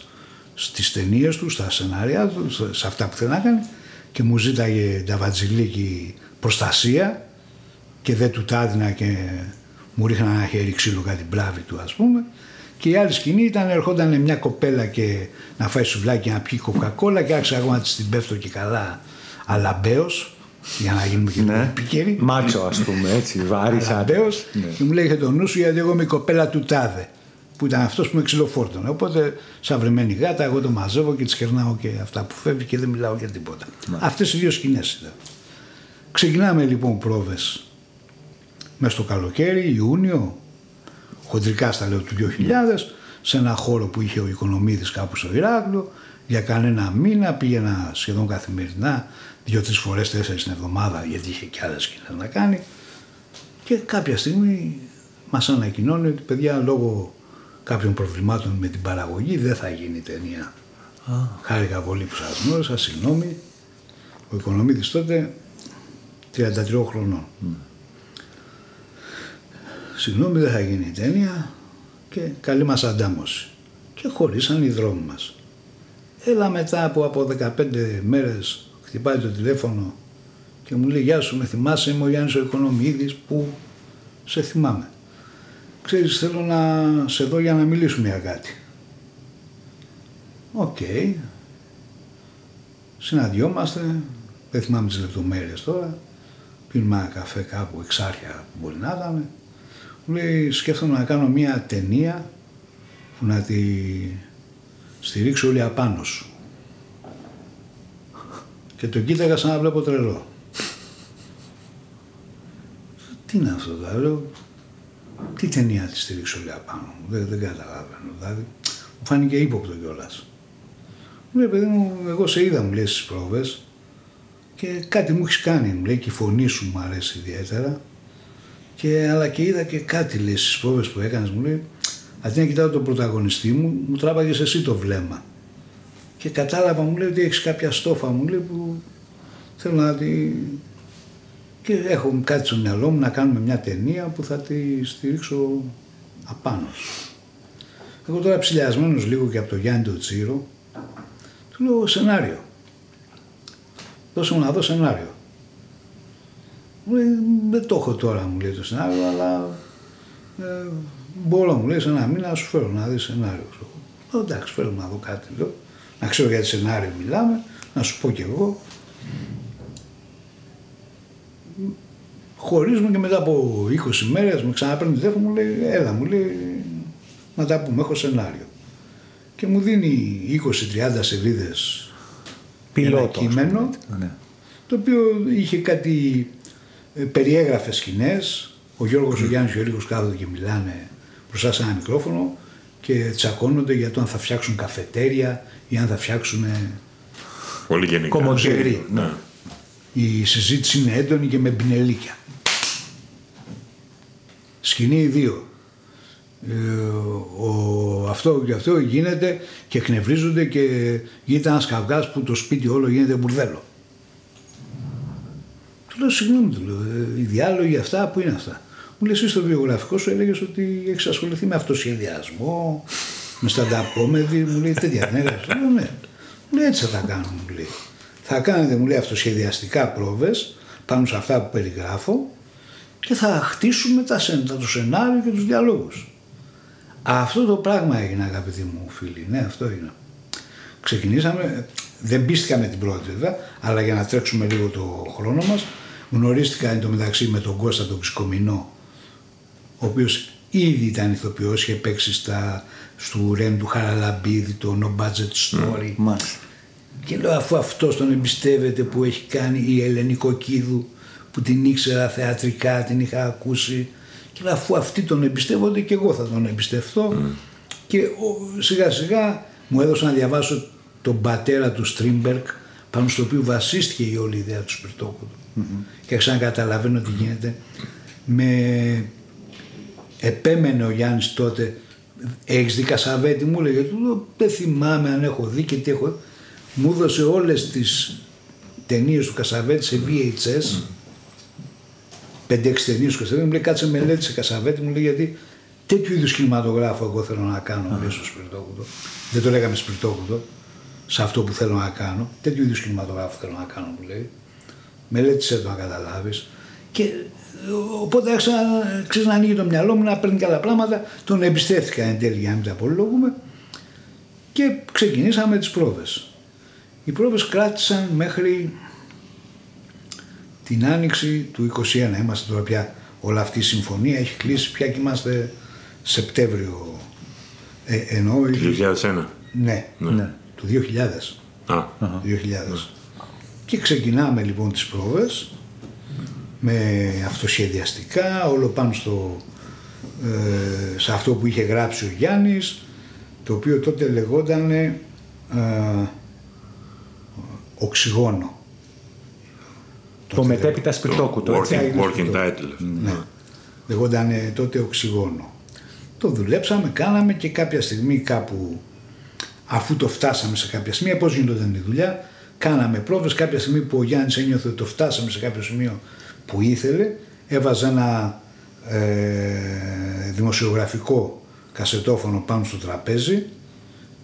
στις ταινίες του, στα σενάρια του, σε αυτά που θέλει να κάνει και μου ζήταγε τα βατζιλίκη προστασία και δεν του τάδινα και μου ρίχνα ένα χέρι ξύλο κάτι την πλάβη του ας πούμε και η άλλη σκηνή ήταν ερχόταν μια κοπέλα και να φάει σουβλάκι να πιει κοκακόλα και άρχισα εγώ να της την πέφτω και καλά αλαμπέως για να γίνουμε και ναι. επικαιροί. Μάτσο ας πούμε έτσι, βάρη Αλαμπέως ναι. και μου λέει είχε το νους σου γιατί εγώ είμαι η κοπέλα του τάδε που ήταν αυτός που με ξυλοφόρτωνε. Οπότε, σαν βρεμένη γάτα, εγώ το μαζεύω και της κερνάω και αυτά που φεύγει και δεν μιλάω για τίποτα. Αυτές οι δύο σκηνές ήταν. Ξεκινάμε λοιπόν πρόβες μες στο καλοκαίρι, Ιούνιο, χοντρικά στα λέω του 2000, σε ένα χώρο που είχε ο Οικονομίδης κάπου στο Ηράκλειο, για κανένα μήνα πήγαινα σχεδόν καθημερινά, δύο-τρεις φορές, τέσσερις την εβδομάδα, γιατί είχε και άλλες σκηνές να κάνει. Και κάποια στιγμή μας ανακοινώνει ότι παιδιά λόγω κάποιων προβλημάτων με την παραγωγή δεν θα γίνει ταινία. Ah. Χάρηκα πολύ που σας γνώρισα, συγγνώμη. Ο Οικονομίδης τότε 33 χρονών. Mm. Συγγνώμη δεν θα γίνει ταινία και καλή μας αντάμωση. Και χωρίσαν οι δρόμοι μας. Έλα μετά από, από 15 μέρες χτυπάει το τηλέφωνο και μου λέει «Γεια σου, με θυμάσαι, είμαι ο Γιάννης ο Οικονομίδης που σε θυμάμαι» ξέρεις θέλω να σε δω για να μιλήσουμε για κάτι. OK. Okay. Συναντιόμαστε, δεν θυμάμαι τις λεπτομέρειες τώρα, πίνουμε ένα καφέ κάπου εξάρχεια που μπορεί να ήταν. Μου λέει σκέφτομαι να κάνω μια ταινία που να τη στηρίξω όλοι απάνω σου. Και τον κοίταγα σαν να βλέπω τρελό. Τι είναι αυτό το λέω, τι ταινία τη στηρίξω λέει απάνω μου, δεν, δεν καταλαβαίνω. Δηλαδή, μου φάνηκε ύποπτο κιόλας. Μου λέει, παιδί μου, εγώ σε είδα, μου λέει στις πρόβες και κάτι μου έχεις κάνει, μου λέει, και η φωνή σου μου αρέσει ιδιαίτερα. Και, αλλά και είδα και κάτι λέει στις πρόβε που έκανες, μου λέει, αντί να κοιτάω τον πρωταγωνιστή μου, μου τράβαγες εσύ το βλέμμα. Και κατάλαβα, μου λέει, ότι έχεις κάποια στόφα, μου λέει, που θέλω να τη και έχω κάτι στο μυαλό μου να κάνουμε μια ταινία που θα τη στηρίξω απάνω. Εγώ τώρα ψηλιασμένος λίγο και από το Γιάννη το Τσίρο, του λέω σενάριο. Δώσε μου να δω σενάριο. Μου λέει, δεν το έχω τώρα, μου λέει το σενάριο, αλλά ε, μπορώ, μου λέει, σε ένα μήνα να σου φέρω να δεις σενάριο. Λέω, εντάξει, φέρω να δω κάτι, λέω, να ξέρω για τι σενάριο μιλάμε, να σου πω κι εγώ. χωρίζουμε και μετά από 20 μέρες με ξαναπαίρνει τηλέφωνο μου λέει έλα μου λέει να τα πούμε έχω σενάριο και μου δίνει 20-30 σελίδες ένα κείμενο ναι. το οποίο είχε κάτι ε, περιέγραφε σκηνές. ο Γιώργος, ο Γιάννης και ο Ερίκος κάθονται και μιλάνε μπροστά σε ένα μικρόφωνο και τσακώνονται για το αν θα φτιάξουν καφετέρια ή αν θα φτιάξουν Πολύ γενικά. Ναι. Η συζήτηση είναι έντονη και με πινελίκια. Σκηνή 2. Ε, ο, αυτό και αυτό γίνεται και εκνευρίζονται και γίνεται ένας καυγάς που το σπίτι όλο γίνεται μπουρδέλο. Του λέω συγγνώμη, του λέω, ε, οι διάλογοι αυτά που είναι αυτά; Μου λέει εσύ στο βιογραφικό σου έλεγες ότι έχεις ασχοληθεί με αυτοσχεδιασμό, με stand-up comedy, μου λέει τέτοια δεν έγραψε. Λέω ναι. Μου λέει έτσι θα τα κάνω, μου λέει. Θα κάνετε, μου λέει, αυτοσχεδιαστικά πρόβες πάνω σε αυτά που περιγράφω και θα χτίσουμε τα, το σενάριο και τους διαλόγους. Αυτό το πράγμα έγινε αγαπητοί μου φίλοι, ναι αυτό είναι. Ξεκινήσαμε, δεν πίστηκαμε την πρώτη βέβαια, αλλά για να τρέξουμε λίγο το χρόνο μας, γνωρίστηκα εν τω μεταξύ με τον Κώστα τον Ξυκομηνό, ο οποίος ήδη ήταν ηθοποιός, είχε παίξει στα, στο Ρένου Χαραλαμπίδη, το No Budget Story. Mm, και λέω αφού αυτός τον εμπιστεύεται που έχει κάνει η Ελένη Κοκκίδου που την ήξερα θεατρικά, την είχα ακούσει και λέω αφού αυτοί τον εμπιστεύονται και εγώ θα τον εμπιστευτώ. Και σιγά σιγά μου έδωσε να διαβάσω τον πατέρα του Στρίντμπεργκ πάνω στο οποίο βασίστηκε η όλη ιδέα του σπιρτόκου mm-hmm. και ξανακαταλαβαίνω τι γίνεται με επέμενε ο Γιάννης τότε έχεις δει Κασαβέτη μου έλεγε του δεν θυμάμαι αν έχω δει και τι έχω μου έδωσε όλες τις ταινίες του Κασαβέτη σε VHS. 5-6 ταινίες του Κασαβέτη. Μου λέει κάτσε μελέτησε Κασαβέτη. Μου λέει γιατί τέτοιου είδους κινηματογράφο εγώ θέλω να κάνω. Μου λέει στο Σπιρτόκουτο. Δεν το λέγαμε Σπιρτόκουτο. Σε αυτό που θέλω να κάνω. Τέτοιου είδους κινηματογράφο θέλω να κάνω, μου λέει. Μελέτησε το να καταλάβεις. Και οπότε άρχισα ξέρεις, να ανοίγει το μυαλό μου να παίρνει καλά πράγματα. Τον εμπιστεύτηκα εν τέλει για να μην τα απολογούμε και ξεκινήσαμε τις πρόβες. Οι πρόβες κράτησαν μέχρι την άνοιξη του 21. Είμαστε τώρα πια όλη αυτή η συμφωνία έχει κλείσει πια και είμαστε Σεπτέμβριο ε, ενώ... 2001. Ναι, ναι, του 2000. Α. 2000. Και ξεκινάμε λοιπόν τις πρόβες με αυτοσχεδιαστικά, όλο πάνω στο, ε, σε αυτό που είχε γράψει ο Γιάννης, το οποίο τότε λεγόταν ε, οξυγόνο. Το μετέπειτα σπιρτόκουτο. Working, working title. Ναι. Λεγόταν τότε οξυγόνο. Το δουλέψαμε, κάναμε και κάποια στιγμή κάπου αφού το φτάσαμε σε κάποια σημεία, πώς γινόταν η δουλειά, κάναμε πρόβες, κάποια στιγμή που ο Γιάννης ένιωθε ότι το φτάσαμε σε κάποιο σημείο που ήθελε, έβαζε ένα ε, δημοσιογραφικό κασετόφωνο πάνω στο τραπέζι,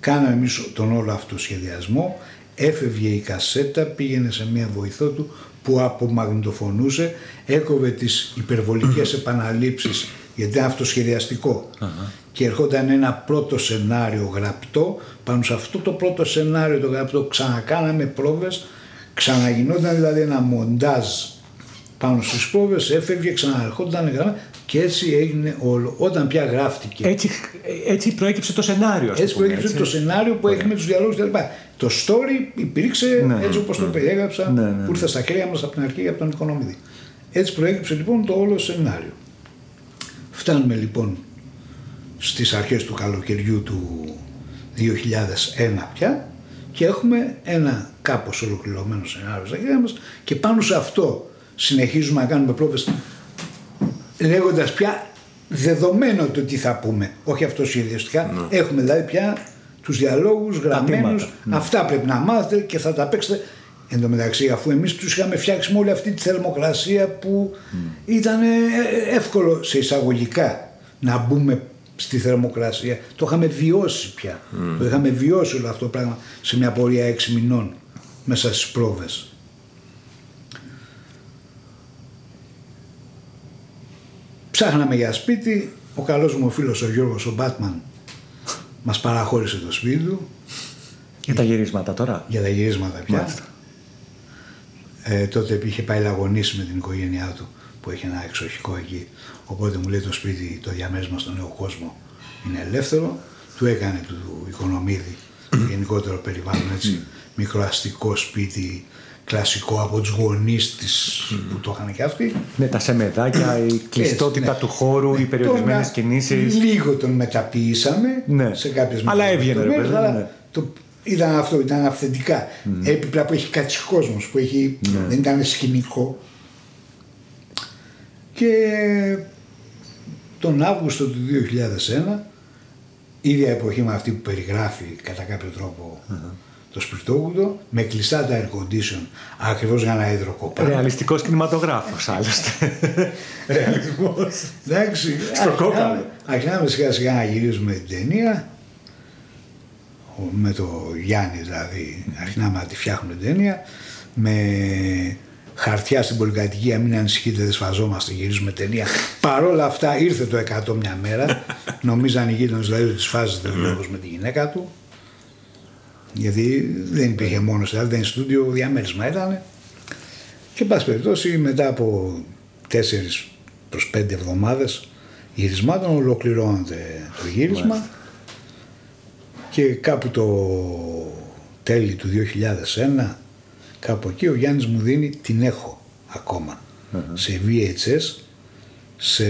κάναμε εμείς τον όλο αυτό σχεδιασμό, έφευγε η κασέτα, πήγαινε σε μία βοηθό του που απομαγνητοφωνούσε, έκοβε τις υπερβολικές [CLEARS THROAT] επαναλήψεις γιατί ήταν αυτοσχεδιαστικό και ερχόταν ένα πρώτο σενάριο γραπτό, πάνω σε αυτό το πρώτο σενάριο το γραπτό ξανακάναμε πρόβες, ξαναγινόταν δηλαδή ένα μοντάζ πάνω στις πρόβες, έφευγε, ξαναρχόταν γραμμά και έτσι έγινε όλο. Όταν πια γράφτηκε. Έτσι, έτσι προέκυψε το σενάριο. Έτσι προέκυψε έτσι. το σενάριο που έχει με τους διαλόγους κτλ. Το story υπήρξε ναι, έτσι όπως ναι, το περιέγραψα, ναι, ναι, που ήρθε στα χέρια μας από την αρχή από τον Οικονομίδη. Έτσι προέκυψε λοιπόν το όλο σενάριο. Φτάνουμε λοιπόν στις αρχές του καλοκαιριού του 2001 πια και έχουμε ένα κάπως ολοκληρωμένο σενάριο στα χέρια μας και πάνω σε αυτό συνεχίζουμε να κάνουμε πρόβες λέγοντας πια δεδομένο το τι θα πούμε, όχι αυτός σχεδιαστικά, ναι. έχουμε δηλαδή πια τους διαλόγους γραμμένους, ναι. αυτά πρέπει να μάθετε και θα τα παίξετε. Εν τω μεταξύ, αφού εμείς τους είχαμε φτιάξει με όλη αυτή τη θερμοκρασία που mm. ήταν ε, ε, εύκολο σε εισαγωγικά να μπούμε στη θερμοκρασία. Το είχαμε βιώσει πια. Mm. Το είχαμε βιώσει όλο αυτό το πράγμα σε μια πορεία έξι μηνών μέσα στις πρόβες. Ψάχναμε για σπίτι, ο καλός μου φίλος ο Γιώργος ο Μπάτμαν μας παραχώρησε το σπίτι του. Για τα γυρίσματα τώρα. Για τα γυρίσματα πια. Ε, τότε είχε πάει λαγωνίσει με την οικογένειά του που έχει ένα εξοχικό εκεί. Οπότε μου λέει το σπίτι, το διαμέρισμα στον νέο κόσμο είναι ελεύθερο. Του έκανε του Οικονομίδη γενικότερο περιβάλλον έτσι, μικροαστικό σπίτι, κλασικό από τους γονείς της που το είχαν και αυτοί. Ναι, τα σεμεδάκια, η κλειστότητα ναι. του χώρου, οι περιορισμένες κινήσεις. Λίγο τον μεταποιήσαμε ναι. σε κάποιες Αλλά έβγαινε, ρε αλλά ναι. το, ήταν αυτό, ήταν αυθεντικά. Mm. Έπειτα που έχει κάτι κόσμος, που έχει, ναι. δεν ήταν σκηνικό. Και τον Αύγουστο του 2001, ίδια εποχή με αυτή που περιγράφει κατά κάποιο τρόπο mm-hmm το σπιρτόγουδο με κλειστά τα air condition ακριβώς για να υδροκοπά. Ρεαλιστικός κινηματογράφος άλλωστε. [LAUGHS] Ρεαλισμός. Εντάξει. Στο κόκαλο. Αρχινάμε σιγά σιγά να γυρίζουμε την ταινία. Με το Γιάννη δηλαδή. Αρχινάμε να τη φτιάχνουμε την ταινία. Με χαρτιά στην πολυκατοικία, μην ανησυχείτε, δεν σφαζόμαστε, γυρίζουμε ταινία. Παρ' όλα αυτά ήρθε το 100 μια μέρα. [LAUGHS] Νομίζαν οι γείτονες δηλαδή ότι σφάζεται ο λόγος με τη γυναίκα του. Γιατί δεν υπήρχε μόνος δηλαδή δεν είναι στούντιο, διαμέρισμα ήταν. Και εν πάση περιπτώσει μετά από 4 προς 5 εβδομάδες γυρισμάτων ολοκληρώνεται το γύρισμα και κάπου το τέλη του 2001 κάπου εκεί ο Γιάννης μου δίνει την έχω σε VHS σε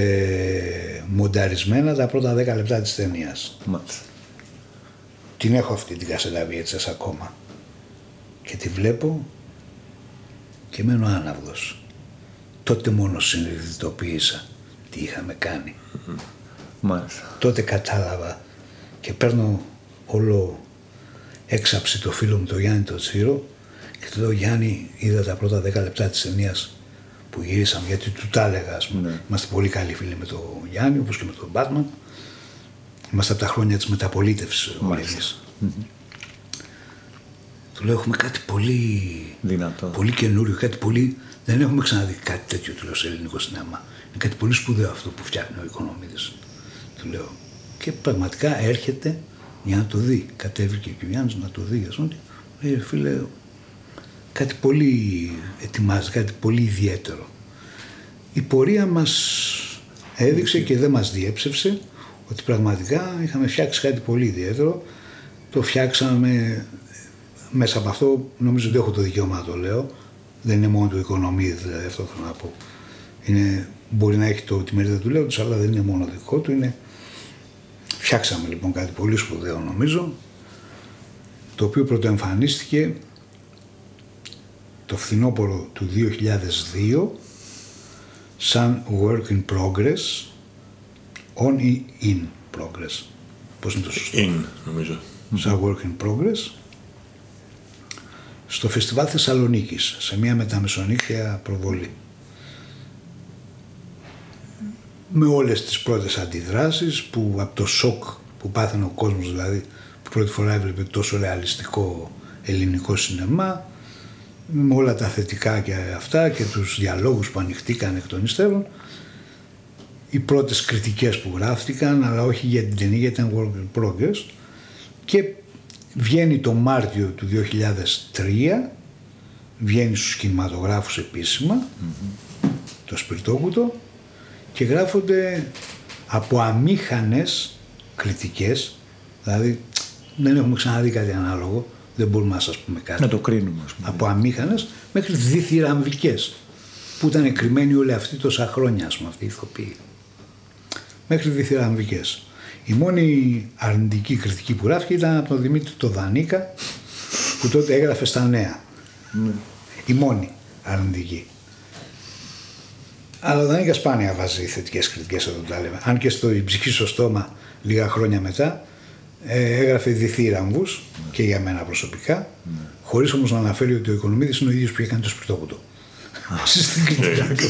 μονταρισμένα τα πρώτα 10 λεπτά της ταινίας. Μάλιστα. Την έχω αυτή την κασέτα VHS ακόμα. Και τη βλέπω και μένω άναυδος. Τότε μόνο συνειδητοποίησα τι είχαμε κάνει. Μάλιστα. Τότε κατάλαβα και παίρνω όλο έξαψη το φίλο μου το Γιάννη το Τσίρο Και του λέω Γιάννη, είδα τα πρώτα 10 λεπτά της ταινίας που γυρίσαμε, γιατί του τα έλεγα, ας πούμε. Ναι. Είμαστε πολύ καλοί φίλοι με τον Γιάννη, όπως και με τον Μπάτμαν. Είμαστε από τα χρόνια της μεταπολίτευσης όλοι εμείς. Του λέω: Έχουμε κάτι πολύ, Δυνατό. πολύ καινούριο, κάτι πολύ. Δεν έχουμε ξαναδεί κάτι τέτοιο του λέω σε ελληνικό σινέμα. Είναι κάτι πολύ σπουδαίο αυτό που φτιάχνει ο Οικονομίδης. Του λέω. Και πραγματικά έρχεται για να το δει. Κατέβηκε και ο Γιάννης να το δει. Ας πούμε. και Λέει, φίλε, κάτι πολύ ετοιμάζει, κάτι πολύ ιδιαίτερο. Η πορεία μας έδειξε και δεν μας διέψευσε ότι πραγματικά είχαμε φτιάξει κάτι πολύ ιδιαίτερο. Το φτιάξαμε μέσα από αυτό, νομίζω ότι έχω το δικαίωμα να το λέω. Δεν είναι μόνο το οικονομίδη, δηλαδή αυτό θέλω να πω. Είναι, μπορεί να έχει το, τη μερίδα του λέω αλλά δεν είναι μόνο δικό του. Είναι... Φτιάξαμε λοιπόν κάτι πολύ σπουδαίο νομίζω, το οποίο πρωτοεμφανίστηκε το φθινόπωρο του 2002 σαν work in progress, on ή in progress. Πώς είναι το σωστό; In, νομίζω. Σαν work in progress στο φεστιβάλ Θεσσαλονίκης σε μια μεταμεσονύχια προβολή. Με όλες τις πρώτες αντιδράσεις που από το σοκ που πάθαινε ο κόσμος δηλαδή που πρώτη φορά έβλεπε τόσο ρεαλιστικό ελληνικό σινεμά με όλα τα θετικά και αυτά και τους διαλόγους που ανοιχτήκαν εκ των υστέρων. Οι πρώτες κριτικές που γράφτηκαν αλλά όχι για την ταινία γιατί ήταν work in progress. Και βγαίνει το Μάρτιο του 2003 βγαίνει στους κινηματογράφους επίσημα το σπιρτόκουτο και γράφονται από αμήχανες κριτικές. Δηλαδή δεν έχουμε ξαναδεί κάτι ανάλογο δεν μπορούμε να σας πούμε κάτι. Να το κρίνουμε, ας πούμε. από αμήχανες μέχρι διθυραμβικές που ήταν κρυμμένοι όλοι αυτοί τόσα χρόνια ας πούμε αυτοί οι ηθοποιοί. Μέχρι διθυραμβικές. Η μόνη αρνητική κριτική που γράφηκε ήταν από τον Δημήτρη το Δανίκα που τότε έγραφε στα νέα. Η μόνη αρνητική. Αλλά ο Δανίκας σπάνια βάζει θετικές κριτικές εδώ τα λέμε. Αν και στο «Η ψυχή στο στόμα λίγα χρόνια μετά ε, έγραφε διθύραμβους και για μένα προσωπικά χωρίς όμως να αναφέρει ότι ο Οικονομίδης είναι ο ίδιος που είχε κάνει το σπιρτόκουτο [LAUGHS] στην κριτική του.